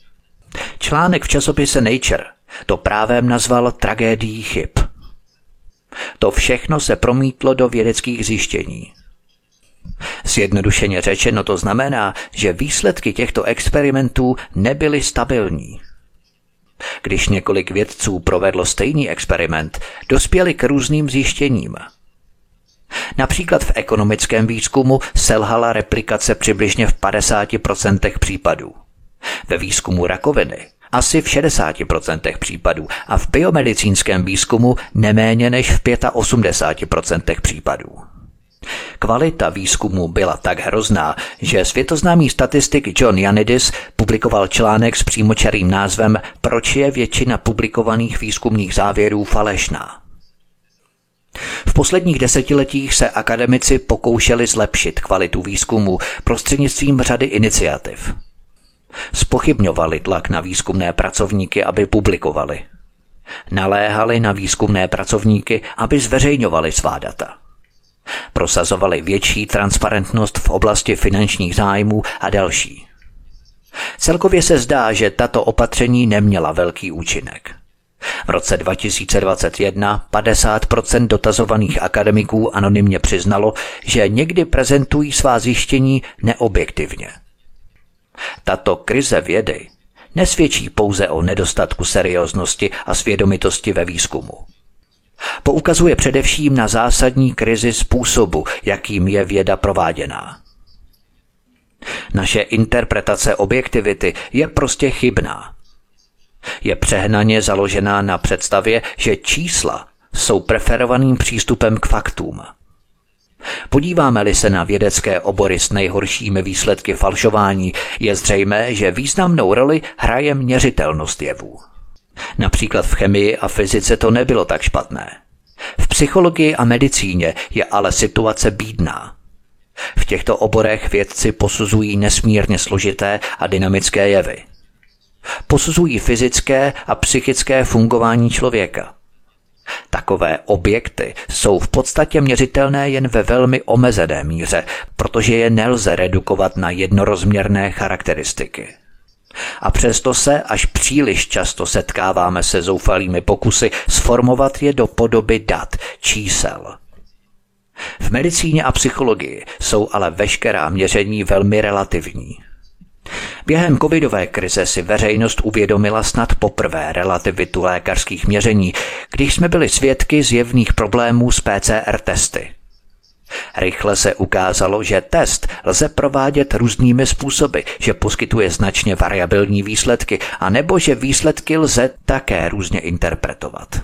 Článek v časopise Nature to právem nazval tragédií chyb. To všechno se promítlo do vědeckých zjištění. Zjednodušeně řečeno to znamená, že výsledky těchto experimentů nebyly stabilní. Když několik vědců provedlo stejný experiment, dospěli k různým zjištěním. Například v ekonomickém výzkumu selhala replikace přibližně v 50% případů. Ve výzkumu rakoviny asi v 60% případů a v biomedicínském výzkumu neméně než v 85% případů. Kvalita výzkumu byla tak hrozná, že světoznámý statistik John Janidis publikoval článek s přímočarým názvem Proč je většina publikovaných výzkumných závěrů falešná. V posledních desetiletích se akademici pokoušeli zlepšit kvalitu výzkumu prostřednictvím řady iniciativ. Spochybňovali tlak na výzkumné pracovníky, aby publikovali. Naléhali na výzkumné pracovníky, aby zveřejňovali svá data. Prosazovali větší transparentnost v oblasti finančních zájmů a další. Celkově se zdá, že tato opatření neměla velký účinek. V roce 2021 50% dotazovaných akademiků anonymně přiznalo, že někdy prezentují svá zjištění neobjektivně. Tato krize vědy nesvědčí pouze o nedostatku serióznosti a svědomitosti ve výzkumu. Poukazuje především na zásadní krizi způsobu, jakým je věda prováděná. Naše interpretace objektivity je prostě chybná. Je přehnaně založená na představě, že čísla jsou preferovaným přístupem k faktům. Podíváme-li se na vědecké obory s nejhoršími výsledky falšování, je zřejmé, že významnou roli hraje měřitelnost jevů. Například v chemii a fyzice to nebylo tak špatné. V psychologii a medicíně je ale situace bídná. V těchto oborech vědci posuzují nesmírně složité a dynamické jevy. Posuzují fyzické a psychické fungování člověka. Takové objekty jsou v podstatě měřitelné jen ve velmi omezené míře, protože je nelze redukovat na jednorozměrné charakteristiky. A přesto se až příliš často setkáváme se zoufalými pokusy sformovat je do podoby dat, čísel. V medicíně a psychologii jsou ale veškerá měření velmi relativní. Během covidové krize si veřejnost uvědomila snad poprvé relativitu lékařských měření, když jsme byli svědky zjevných problémů s PCR testy. Rychle se ukázalo, že test lze provádět různými způsoby, že poskytuje značně variabilní výsledky, a nebo že výsledky lze také různě interpretovat.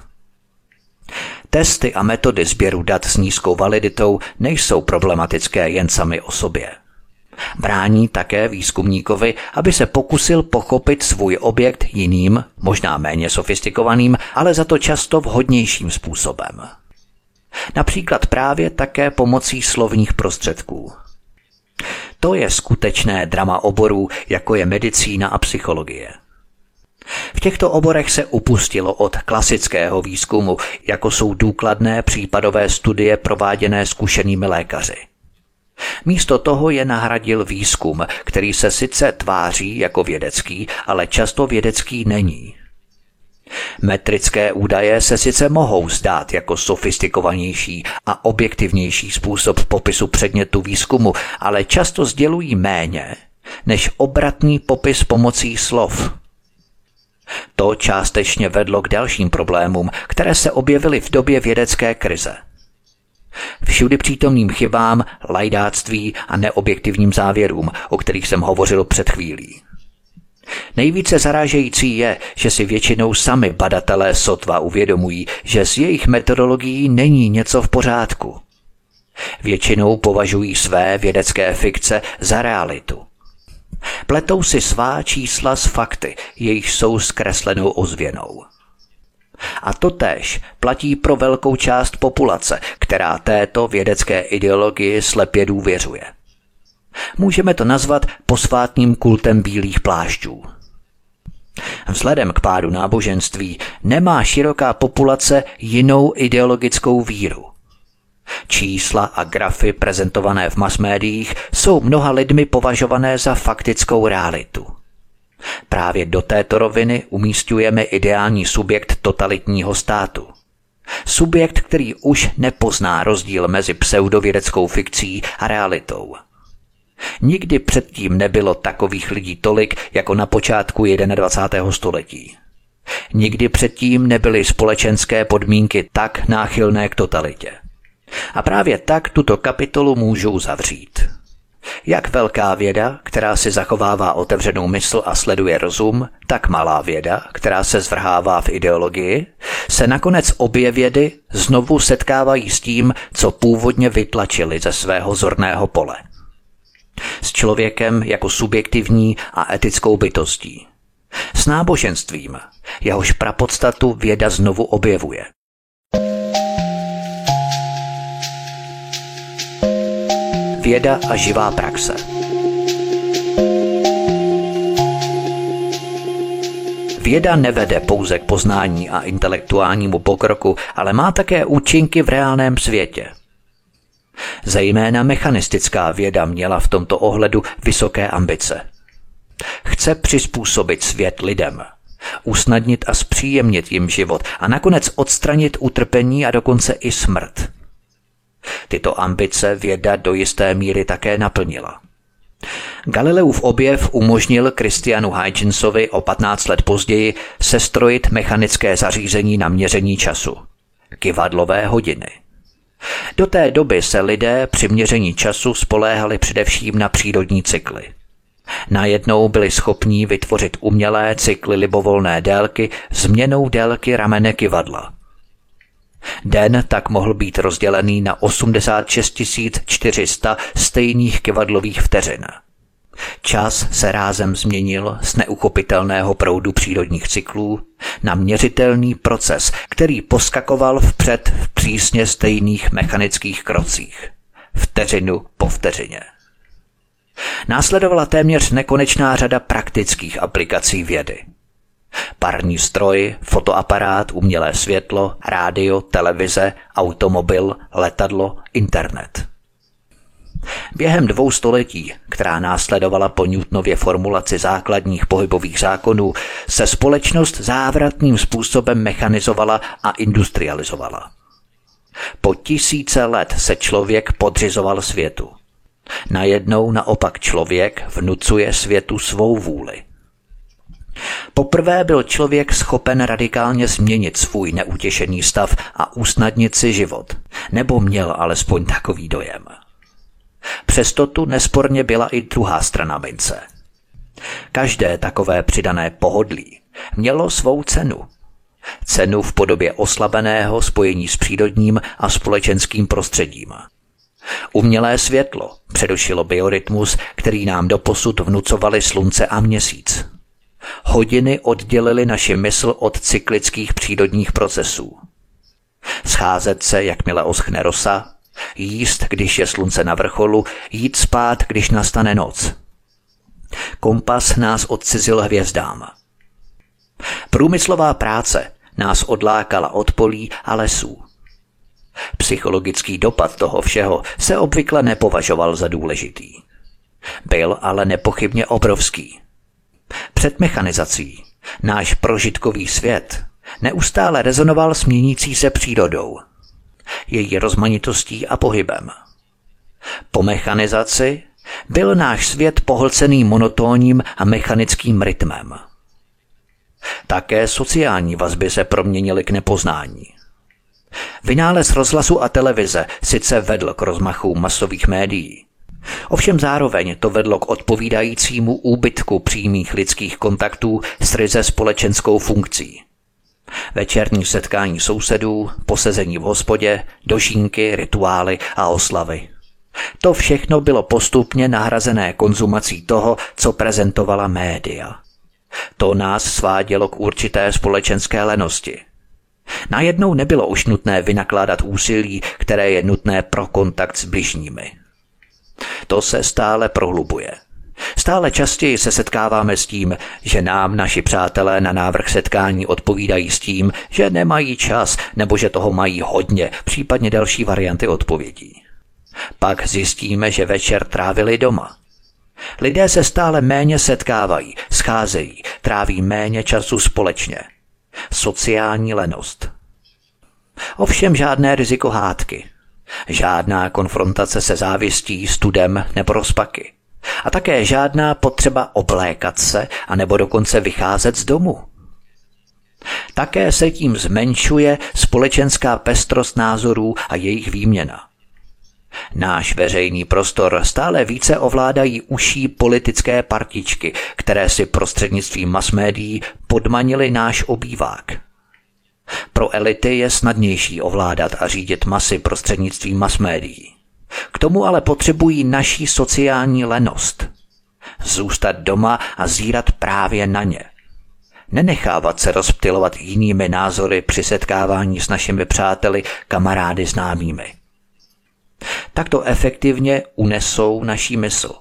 Testy a metody sběru dat s nízkou validitou nejsou problematické jen sami o sobě. Brání také výzkumníkovi, aby se pokusil pochopit svůj objekt jiným, možná méně sofistikovaným, ale za to často vhodnějším způsobem. Například právě také pomocí slovních prostředků. To je skutečné drama oborů, jako je medicína a psychologie. V těchto oborech se upustilo od klasického výzkumu, jako jsou důkladné případové studie prováděné zkušenými lékaři. Místo toho je nahradil výzkum, který se sice tváří jako vědecký, ale často vědecký není. Metrické údaje se sice mohou zdát jako sofistikovanější a objektivnější způsob popisu předmětu výzkumu, ale často sdělují méně než obratný popis pomocí slov. To částečně vedlo k dalším problémům, které se objevily v době vědecké krize. Všudy přítomným chybám, lajdáctví a neobjektivním závěrům, o kterých jsem hovořil před chvílí. Nejvíce zarážející je, že si většinou sami badatelé sotva uvědomují, že s jejich metodologií není něco v pořádku. Většinou považují své vědecké fikce za realitu. Pletou si svá čísla s fakty, jejich jsou zkreslenou ozvěnou. A to též platí pro velkou část populace, která této vědecké ideologii slepě důvěřuje. Můžeme to nazvat posvátným kultem bílých plášťů. Vzhledem k pádu náboženství nemá široká populace jinou ideologickou víru. Čísla a grafy prezentované v masmédiích jsou mnoha lidmi považované za faktickou realitu. Právě do této roviny umístujeme ideální subjekt totalitního státu. Subjekt, který už nepozná rozdíl mezi pseudovědeckou fikcí a realitou. Nikdy předtím nebylo takových lidí tolik jako na počátku 21. století. Nikdy předtím nebyly společenské podmínky tak náchylné k totalitě. A právě tak tuto kapitolu můžou zavřít. Jak velká věda, která si zachovává otevřenou mysl a sleduje rozum, tak malá věda, která se zvrhává v ideologii, se nakonec obě vědy znovu setkávají s tím, co původně vytlačili ze svého zorného pole. S člověkem jako subjektivní a etickou bytostí. S náboženstvím, jehož prapodstatu věda znovu objevuje. Věda a živá praxe. Věda nevede pouze k poznání a intelektuálnímu pokroku, ale má také účinky v reálném světě. Zejména mechanistická věda měla v tomto ohledu vysoké ambice. Chce přizpůsobit svět lidem, usnadnit a zpříjemnit jim život a nakonec odstranit utrpení a dokonce i smrt – Tyto ambice věda do jisté míry také naplnila. Galileův objev umožnil Christianu Huygensovi o 15 let později sestrojit mechanické zařízení na měření času. Kivadlové hodiny. Do té doby se lidé při měření času spoléhali především na přírodní cykly. Najednou byli schopní vytvořit umělé cykly libovolné délky změnou délky ramene kivadla. Den tak mohl být rozdělený na 86 400 stejných kivadlových vteřin. Čas se rázem změnil z neuchopitelného proudu přírodních cyklů na měřitelný proces, který poskakoval vpřed v přísně stejných mechanických krocích. Vteřinu po vteřině. Následovala téměř nekonečná řada praktických aplikací vědy. Parní stroj, fotoaparát, umělé světlo, rádio, televize, automobil, letadlo, internet – Během dvou století, která následovala po Newtonově formulaci základních pohybových zákonů, se společnost závratným způsobem mechanizovala a industrializovala. Po tisíce let se člověk podřizoval světu. Najednou naopak člověk vnucuje světu svou vůli. Poprvé byl člověk schopen radikálně změnit svůj neutěšený stav a usnadnit si život, nebo měl alespoň takový dojem. Přesto tu nesporně byla i druhá strana mince. Každé takové přidané pohodlí mělo svou cenu. Cenu v podobě oslabeného spojení s přírodním a společenským prostředím. Umělé světlo předušilo biorytmus, který nám doposud vnucovali slunce a měsíc. Hodiny oddělily naši mysl od cyklických přírodních procesů. Scházet se, jakmile oschne rosa, Jíst, když je slunce na vrcholu, jít spát, když nastane noc. Kompas nás odcizil hvězdám. Průmyslová práce nás odlákala od polí a lesů. Psychologický dopad toho všeho se obvykle nepovažoval za důležitý. Byl ale nepochybně obrovský. Před mechanizací náš prožitkový svět neustále rezonoval s měnící se přírodou – její rozmanitostí a pohybem. Po mechanizaci byl náš svět pohlcený monotónním a mechanickým rytmem. Také sociální vazby se proměnily k nepoznání. Vynález rozhlasu a televize sice vedl k rozmachu masových médií, Ovšem zároveň to vedlo k odpovídajícímu úbytku přímých lidských kontaktů s ryze společenskou funkcí. Večerní setkání sousedů, posezení v hospodě, dožínky, rituály a oslavy. To všechno bylo postupně nahrazené konzumací toho, co prezentovala média. To nás svádělo k určité společenské lenosti. Najednou nebylo už nutné vynakládat úsilí, které je nutné pro kontakt s bližními. To se stále prohlubuje. Stále častěji se setkáváme s tím, že nám naši přátelé na návrh setkání odpovídají s tím, že nemají čas nebo že toho mají hodně, případně další varianty odpovědí. Pak zjistíme, že večer trávili doma. Lidé se stále méně setkávají, scházejí, tráví méně času společně. Sociální lenost. Ovšem žádné riziko hádky. Žádná konfrontace se závistí, studem nebo rozpaky. A také žádná potřeba oblékat se a nebo dokonce vycházet z domu. Také se tím zmenšuje společenská pestrost názorů a jejich výměna. Náš veřejný prostor stále více ovládají uší politické partičky, které si prostřednictvím masmédií podmanili náš obývák. Pro elity je snadnější ovládat a řídit masy prostřednictvím masmédií. K tomu ale potřebují naší sociální lenost. Zůstat doma a zírat právě na ně. Nenechávat se rozptilovat jinými názory při setkávání s našimi přáteli, kamarády, známými. Takto efektivně unesou naší mysl.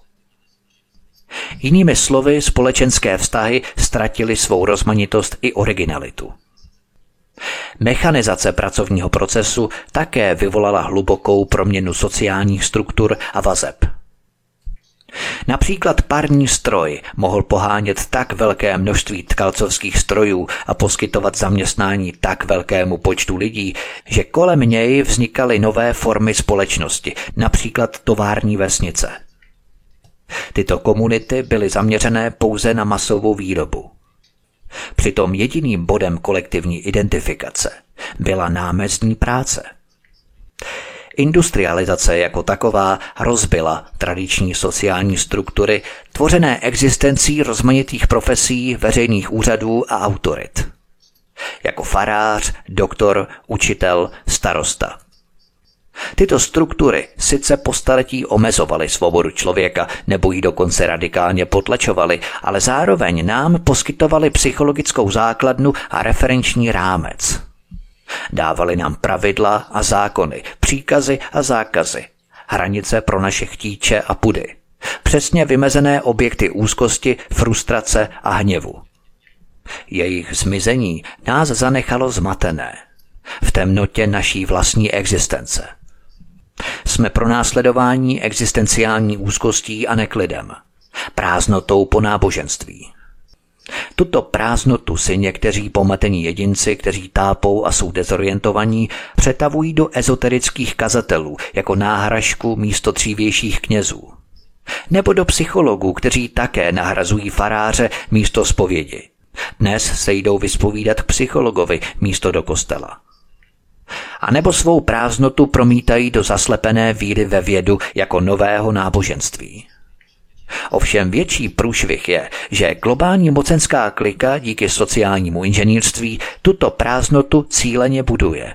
Jinými slovy, společenské vztahy ztratily svou rozmanitost i originalitu. Mechanizace pracovního procesu také vyvolala hlubokou proměnu sociálních struktur a vazeb. Například parní stroj mohl pohánět tak velké množství tkalcovských strojů a poskytovat zaměstnání tak velkému počtu lidí, že kolem něj vznikaly nové formy společnosti, například tovární vesnice. Tyto komunity byly zaměřené pouze na masovou výrobu. Přitom jediným bodem kolektivní identifikace byla námezní práce. Industrializace jako taková rozbila tradiční sociální struktury tvořené existencí rozmanitých profesí, veřejných úřadů a autorit. Jako farář, doktor, učitel, starosta. Tyto struktury sice po staletí omezovaly svobodu člověka nebo ji dokonce radikálně potlačovaly, ale zároveň nám poskytovaly psychologickou základnu a referenční rámec. Dávali nám pravidla a zákony, příkazy a zákazy, hranice pro naše chtíče a pudy, přesně vymezené objekty úzkosti, frustrace a hněvu. Jejich zmizení nás zanechalo zmatené v temnotě naší vlastní existence – jsme pro následování existenciální úzkostí a neklidem, prázdnotou po náboženství. Tuto prázdnotu si někteří pomatení jedinci, kteří tápou a jsou dezorientovaní, přetavují do ezoterických kazatelů jako náhražku místo dřívějších knězů. Nebo do psychologů, kteří také nahrazují faráře místo zpovědi. Dnes se jdou vyspovídat k psychologovi místo do kostela a nebo svou prázdnotu promítají do zaslepené víry ve vědu jako nového náboženství. Ovšem větší průšvih je, že globální mocenská klika díky sociálnímu inženýrství tuto prázdnotu cíleně buduje.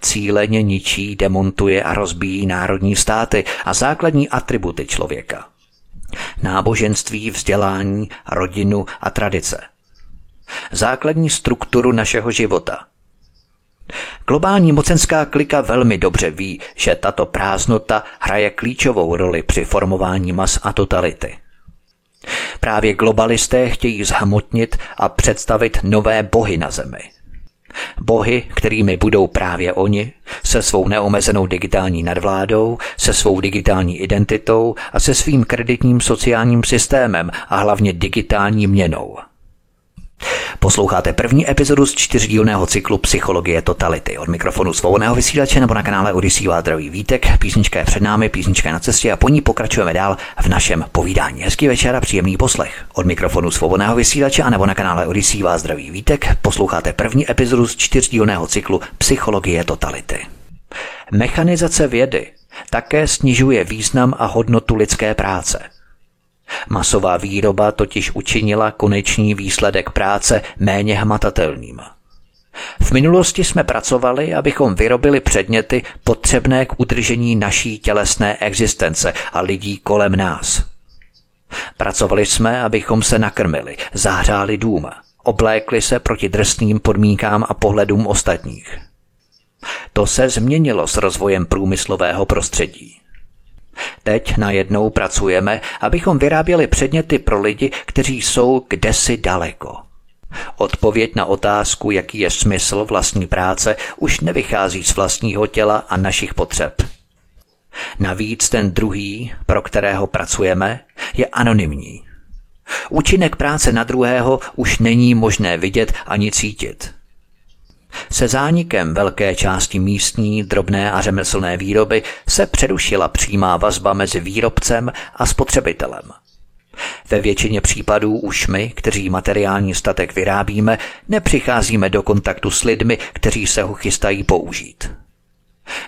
Cíleně ničí, demontuje a rozbíjí národní státy a základní atributy člověka. Náboženství, vzdělání, rodinu a tradice. Základní strukturu našeho života – Globální mocenská klika velmi dobře ví, že tato prázdnota hraje klíčovou roli při formování mas a totality. Právě globalisté chtějí zhmotnit a představit nové bohy na zemi. Bohy, kterými budou právě oni, se svou neomezenou digitální nadvládou, se svou digitální identitou a se svým kreditním sociálním systémem a hlavně digitální měnou – Posloucháte první epizodu z čtyřdílného cyklu Psychologie totality. Od mikrofonu svobodného vysílače nebo na kanále Odisí Vádrový Vítek. Písnička je před námi, písnička je na cestě a po ní pokračujeme dál v našem povídání. Hezký večer a příjemný poslech. Od mikrofonu svobodného vysílače a nebo na kanále Odisí vás Vítek posloucháte první epizodu z čtyřdílného cyklu Psychologie totality. Mechanizace vědy také snižuje význam a hodnotu lidské práce – Masová výroba totiž učinila konečný výsledek práce méně hmatatelným. V minulosti jsme pracovali, abychom vyrobili předměty potřebné k udržení naší tělesné existence a lidí kolem nás. Pracovali jsme, abychom se nakrmili, zahřáli dům, oblékli se proti drsným podmínkám a pohledům ostatních. To se změnilo s rozvojem průmyslového prostředí. Teď najednou pracujeme, abychom vyráběli předměty pro lidi, kteří jsou kdesi daleko. Odpověď na otázku, jaký je smysl vlastní práce, už nevychází z vlastního těla a našich potřeb. Navíc ten druhý, pro kterého pracujeme, je anonymní. Účinek práce na druhého už není možné vidět ani cítit. Se zánikem velké části místní, drobné a řemeslné výroby se přerušila přímá vazba mezi výrobcem a spotřebitelem. Ve většině případů už my, kteří materiální statek vyrábíme, nepřicházíme do kontaktu s lidmi, kteří se ho chystají použít.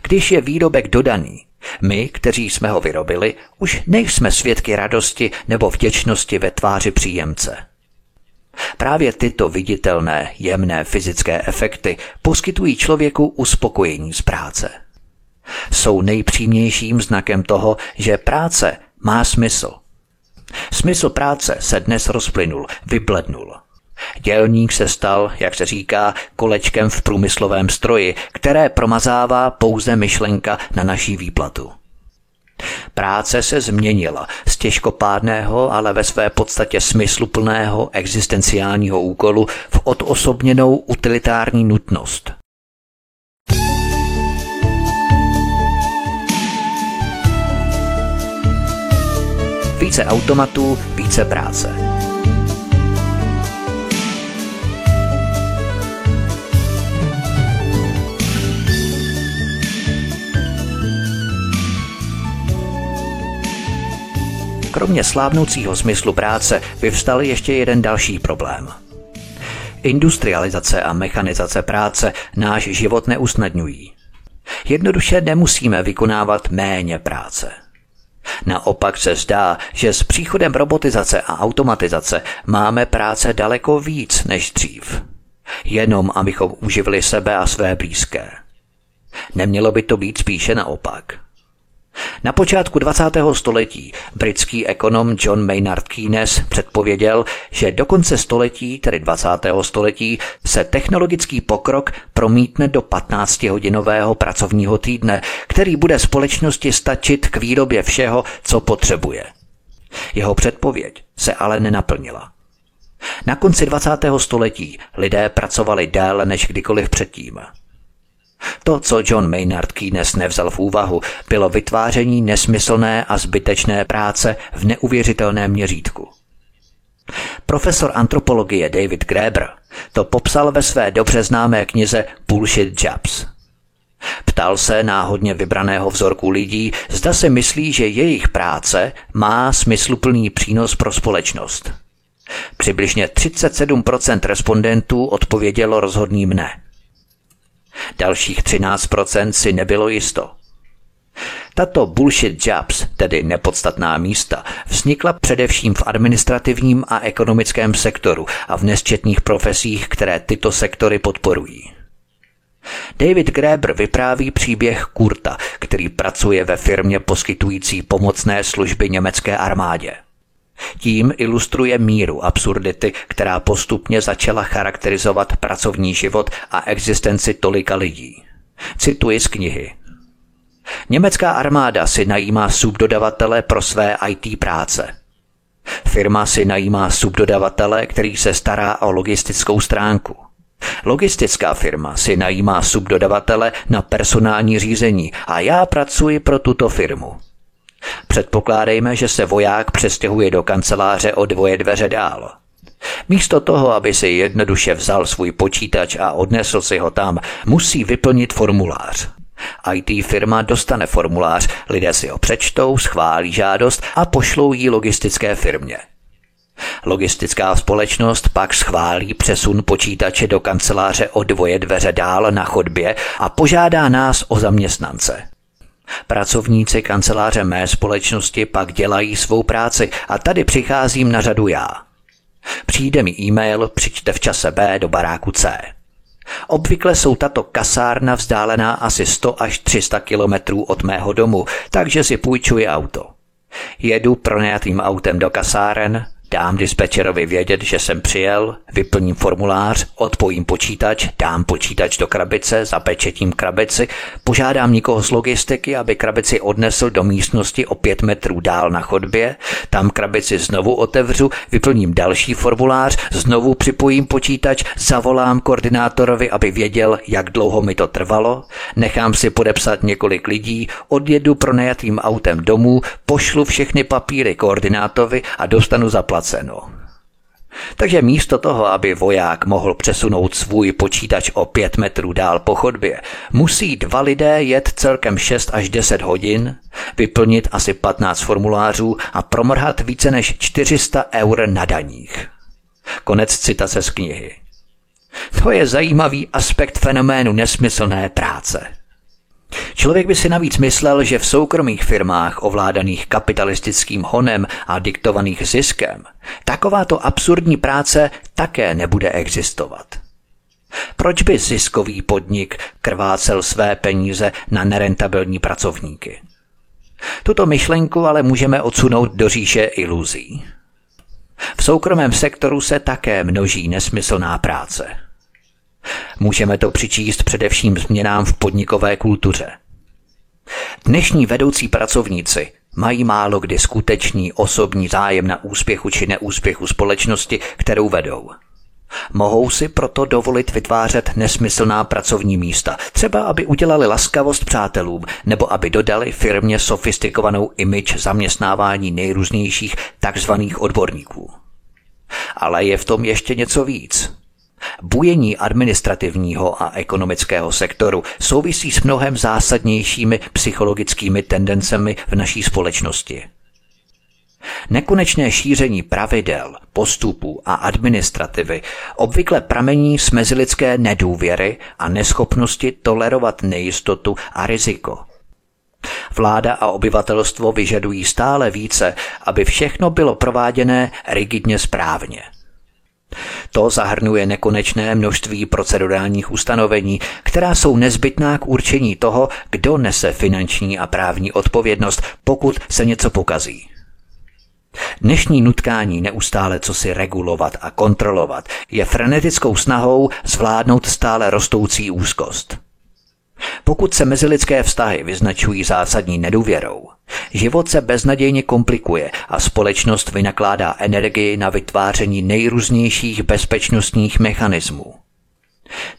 Když je výrobek dodaný, my, kteří jsme ho vyrobili, už nejsme svědky radosti nebo vděčnosti ve tváři příjemce – Právě tyto viditelné, jemné fyzické efekty poskytují člověku uspokojení z práce. Jsou nejpřímějším znakem toho, že práce má smysl. Smysl práce se dnes rozplynul, vyblednul. Dělník se stal, jak se říká, kolečkem v průmyslovém stroji, které promazává pouze myšlenka na naší výplatu. Práce se změnila z těžkopádného, ale ve své podstatě smysluplného existenciálního úkolu v odosobněnou utilitární nutnost. Více automatů, více práce. Kromě slábnoucího smyslu práce vyvstal ještě jeden další problém. Industrializace a mechanizace práce náš život neusnadňují. Jednoduše nemusíme vykonávat méně práce. Naopak se zdá, že s příchodem robotizace a automatizace máme práce daleko víc než dřív. Jenom abychom uživili sebe a své blízké. Nemělo by to být spíše naopak. Na počátku 20. století britský ekonom John Maynard Keynes předpověděl, že do konce století, tedy 20. století, se technologický pokrok promítne do 15-hodinového pracovního týdne, který bude společnosti stačit k výrobě všeho, co potřebuje. Jeho předpověď se ale nenaplnila. Na konci 20. století lidé pracovali déle než kdykoliv předtím. To, co John Maynard Keynes nevzal v úvahu, bylo vytváření nesmyslné a zbytečné práce v neuvěřitelném měřítku. Profesor antropologie David Graeber to popsal ve své dobře známé knize Bullshit Jobs. Ptal se náhodně vybraného vzorku lidí, zda se myslí, že jejich práce má smysluplný přínos pro společnost. Přibližně 37% respondentů odpovědělo rozhodným ne. Dalších 13% si nebylo jisto. Tato bullshit jobs, tedy nepodstatná místa, vznikla především v administrativním a ekonomickém sektoru a v nesčetných profesích, které tyto sektory podporují. David Graeber vypráví příběh Kurta, který pracuje ve firmě poskytující pomocné služby německé armádě. Tím ilustruje míru absurdity, která postupně začala charakterizovat pracovní život a existenci tolika lidí. Cituji z knihy. Německá armáda si najímá subdodavatele pro své IT práce. Firma si najímá subdodavatele, který se stará o logistickou stránku. Logistická firma si najímá subdodavatele na personální řízení a já pracuji pro tuto firmu. Předpokládejme, že se voják přestěhuje do kanceláře o dvoje dveře dál. Místo toho, aby si jednoduše vzal svůj počítač a odnesl si ho tam, musí vyplnit formulář. IT firma dostane formulář, lidé si ho přečtou, schválí žádost a pošlou ji logistické firmě. Logistická společnost pak schválí přesun počítače do kanceláře o dvoje dveře dál na chodbě a požádá nás o zaměstnance. Pracovníci kanceláře mé společnosti pak dělají svou práci a tady přicházím na řadu já. Přijde mi e-mail, přijďte v čase B do baráku C. Obvykle jsou tato kasárna vzdálená asi 100 až 300 kilometrů od mého domu, takže si půjčuji auto. Jedu pronajatým autem do kasáren, Dám dispečerovi vědět, že jsem přijel, vyplním formulář, odpojím počítač, dám počítač do krabice, zapečetím krabici, požádám nikoho z logistiky, aby krabici odnesl do místnosti o pět metrů dál na chodbě, tam krabici znovu otevřu, vyplním další formulář, znovu připojím počítač, zavolám koordinátorovi, aby věděl, jak dlouho mi to trvalo, nechám si podepsat několik lidí, odjedu pronajatým autem domů, pošlu všechny papíry koordinátorovi a dostanu zaplacení zaplaceno. Takže místo toho, aby voják mohl přesunout svůj počítač o pět metrů dál po chodbě, musí dva lidé jet celkem 6 až 10 hodin, vyplnit asi 15 formulářů a promrhat více než 400 eur na daních. Konec citace z knihy. To je zajímavý aspekt fenoménu nesmyslné práce. Člověk by si navíc myslel, že v soukromých firmách ovládaných kapitalistickým honem a diktovaných ziskem takováto absurdní práce také nebude existovat. Proč by ziskový podnik krvácel své peníze na nerentabilní pracovníky? Tuto myšlenku ale můžeme odsunout do říše iluzí. V soukromém sektoru se také množí nesmyslná práce – Můžeme to přičíst především změnám v podnikové kultuře. Dnešní vedoucí pracovníci mají málo kdy skutečný osobní zájem na úspěchu či neúspěchu společnosti, kterou vedou. Mohou si proto dovolit vytvářet nesmyslná pracovní místa, třeba aby udělali laskavost přátelům, nebo aby dodali firmě sofistikovanou image zaměstnávání nejrůznějších takzvaných odborníků. Ale je v tom ještě něco víc. Bujení administrativního a ekonomického sektoru souvisí s mnohem zásadnějšími psychologickými tendencemi v naší společnosti. Nekonečné šíření pravidel, postupů a administrativy obvykle pramení z mezilidské nedůvěry a neschopnosti tolerovat nejistotu a riziko. Vláda a obyvatelstvo vyžadují stále více, aby všechno bylo prováděné rigidně správně. To zahrnuje nekonečné množství procedurálních ustanovení, která jsou nezbytná k určení toho, kdo nese finanční a právní odpovědnost, pokud se něco pokazí. Dnešní nutkání neustále co si regulovat a kontrolovat je frenetickou snahou zvládnout stále rostoucí úzkost. Pokud se mezilidské vztahy vyznačují zásadní nedůvěrou, život se beznadějně komplikuje a společnost vynakládá energii na vytváření nejrůznějších bezpečnostních mechanismů.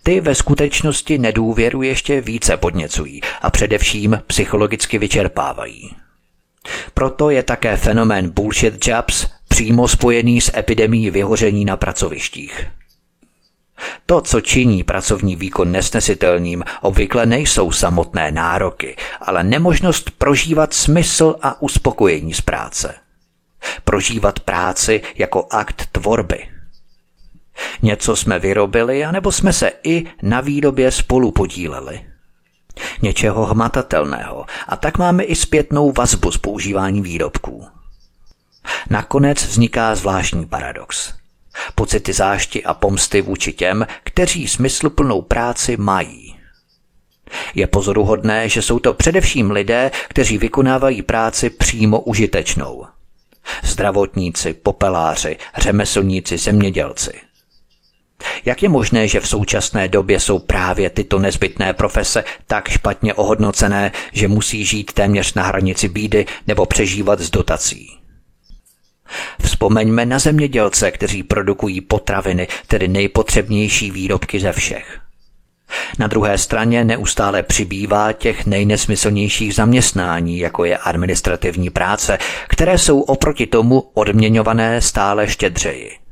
Ty ve skutečnosti nedůvěru ještě více podněcují a především psychologicky vyčerpávají. Proto je také fenomén bullshit jobs přímo spojený s epidemí vyhoření na pracovištích. To, co činí pracovní výkon nesnesitelným, obvykle nejsou samotné nároky, ale nemožnost prožívat smysl a uspokojení z práce. Prožívat práci jako akt tvorby. Něco jsme vyrobili, anebo jsme se i na výrobě spolu podíleli něčeho hmatatelného a tak máme i zpětnou vazbu z používání výrobků. Nakonec vzniká zvláštní paradox. Pocity zášti a pomsty vůči těm, kteří smysluplnou práci mají. Je pozoruhodné, že jsou to především lidé, kteří vykonávají práci přímo užitečnou. Zdravotníci, popeláři, řemeslníci, zemědělci – jak je možné, že v současné době jsou právě tyto nezbytné profese tak špatně ohodnocené, že musí žít téměř na hranici bídy nebo přežívat z dotací? Vzpomeňme na zemědělce, kteří produkují potraviny, tedy nejpotřebnější výrobky ze všech. Na druhé straně neustále přibývá těch nejnesmyslnějších zaměstnání, jako je administrativní práce, které jsou oproti tomu odměňované stále štědřeji.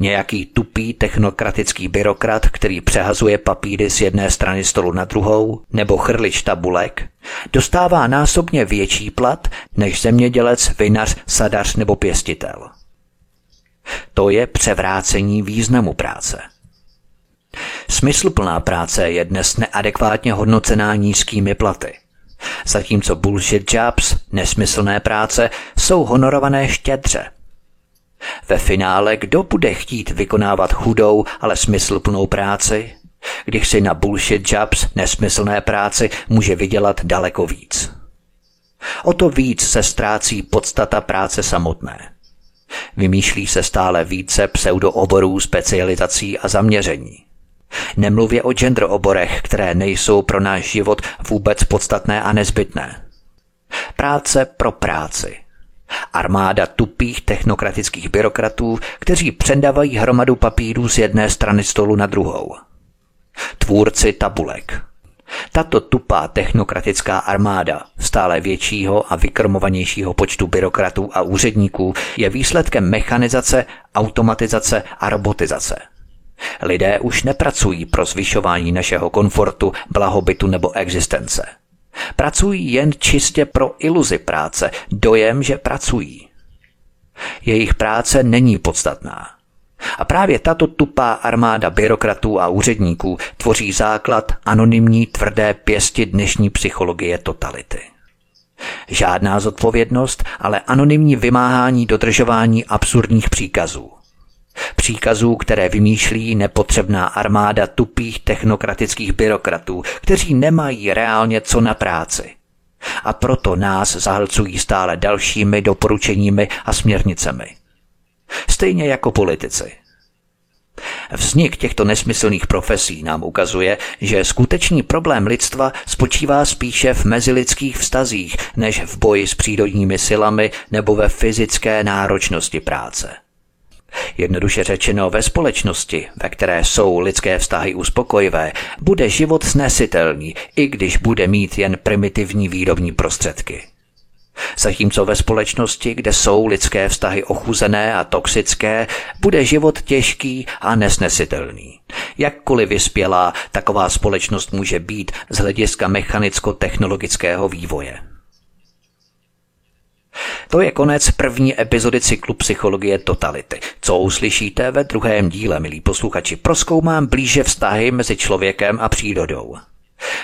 Nějaký tupý technokratický byrokrat, který přehazuje papíry z jedné strany stolu na druhou, nebo chrlič tabulek, dostává násobně větší plat než zemědělec, vinař, sadař nebo pěstitel. To je převrácení významu práce. Smysluplná práce je dnes neadekvátně hodnocená nízkými platy. Zatímco bullshit jobs, nesmyslné práce, jsou honorované štědře – ve finále kdo bude chtít vykonávat chudou, ale smysluplnou práci, když si na bullshit jobs, nesmyslné práci, může vydělat daleko víc. O to víc se ztrácí podstata práce samotné. Vymýšlí se stále více pseudooborů, specializací a zaměření. Nemluvě o gender oborech, které nejsou pro náš život vůbec podstatné a nezbytné. Práce pro práci – Armáda tupých technokratických byrokratů, kteří předávají hromadu papírů z jedné strany stolu na druhou. Tvůrci tabulek. Tato tupá technokratická armáda stále většího a vykrmovanějšího počtu byrokratů a úředníků je výsledkem mechanizace, automatizace a robotizace. Lidé už nepracují pro zvyšování našeho komfortu, blahobytu nebo existence – Pracují jen čistě pro iluzi práce, dojem, že pracují. Jejich práce není podstatná. A právě tato tupá armáda byrokratů a úředníků tvoří základ anonymní tvrdé pěsti dnešní psychologie totality. Žádná zodpovědnost, ale anonymní vymáhání dodržování absurdních příkazů. Příkazů, které vymýšlí nepotřebná armáda tupých technokratických byrokratů, kteří nemají reálně co na práci. A proto nás zahlcují stále dalšími doporučeními a směrnicemi. Stejně jako politici. Vznik těchto nesmyslných profesí nám ukazuje, že skutečný problém lidstva spočívá spíše v mezilidských vztazích, než v boji s přírodními silami nebo ve fyzické náročnosti práce. Jednoduše řečeno, ve společnosti, ve které jsou lidské vztahy uspokojivé, bude život snesitelný, i když bude mít jen primitivní výrobní prostředky. Zatímco ve společnosti, kde jsou lidské vztahy ochuzené a toxické, bude život těžký a nesnesitelný. Jakkoliv vyspělá taková společnost může být z hlediska mechanicko-technologického vývoje. To je konec první epizody cyklu Psychologie totality. Co uslyšíte ve druhém díle, milí posluchači, proskoumám blíže vztahy mezi člověkem a přírodou.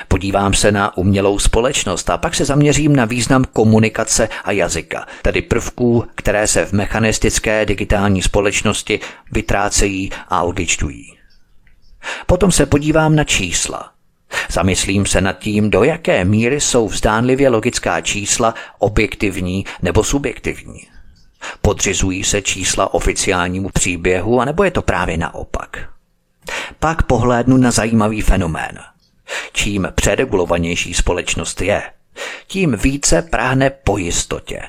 Podívám se na umělou společnost a pak se zaměřím na význam komunikace a jazyka, tedy prvků, které se v mechanistické digitální společnosti vytrácejí a odličtují. Potom se podívám na čísla. Zamyslím se nad tím, do jaké míry jsou vzdánlivě logická čísla objektivní nebo subjektivní. Podřizují se čísla oficiálnímu příběhu, anebo je to právě naopak. Pak pohlédnu na zajímavý fenomén – Čím přeregulovanější společnost je, tím více práhne po jistotě.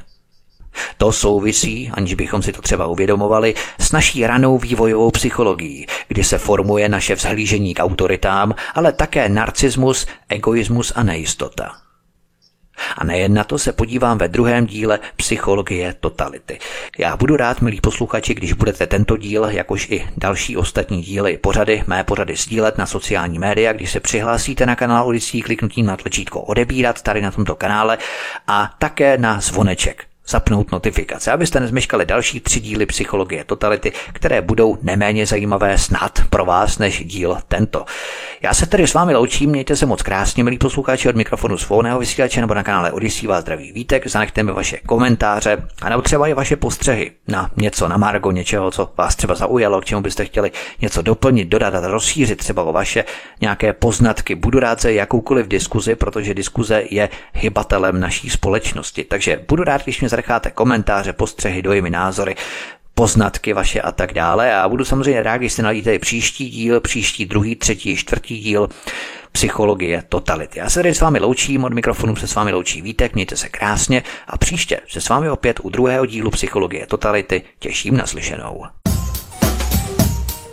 To souvisí, aniž bychom si to třeba uvědomovali, s naší ranou vývojovou psychologií, kdy se formuje naše vzhlížení k autoritám, ale také narcismus, egoismus a nejistota. A nejen na to se podívám ve druhém díle Psychologie totality. Já budu rád, milí posluchači, když budete tento díl, jakož i další ostatní díly pořady, mé pořady sdílet na sociální média, když se přihlásíte na kanál Odisí kliknutím na tlačítko odebírat tady na tomto kanále a také na zvoneček zapnout notifikace, abyste nezmeškali další tři díly Psychologie totality, které budou neméně zajímavé snad pro vás než díl tento. Já se tedy s vámi loučím, mějte se moc krásně, milí posluchači od mikrofonu svobodného vysílače nebo na kanále Odisí vás zdraví vítek, zanechte mi vaše komentáře a nebo třeba i vaše postřehy na něco, na margo něčeho, co vás třeba zaujalo, k čemu byste chtěli něco doplnit, dodat a rozšířit třeba o vaše nějaké poznatky. Budu rád za jakoukoliv diskuzi, protože diskuze je hybatelem naší společnosti. Takže budu rád, když mě zanecháte komentáře, postřehy, dojmy, názory, poznatky vaše a tak dále. A budu samozřejmě rád, když si najdete příští díl, příští druhý, třetí, čtvrtý díl psychologie totality. Já se tady s vámi loučím, od mikrofonu se s vámi loučí Vítek, mějte se krásně a příště se s vámi opět u druhého dílu psychologie totality těším na slyšenou.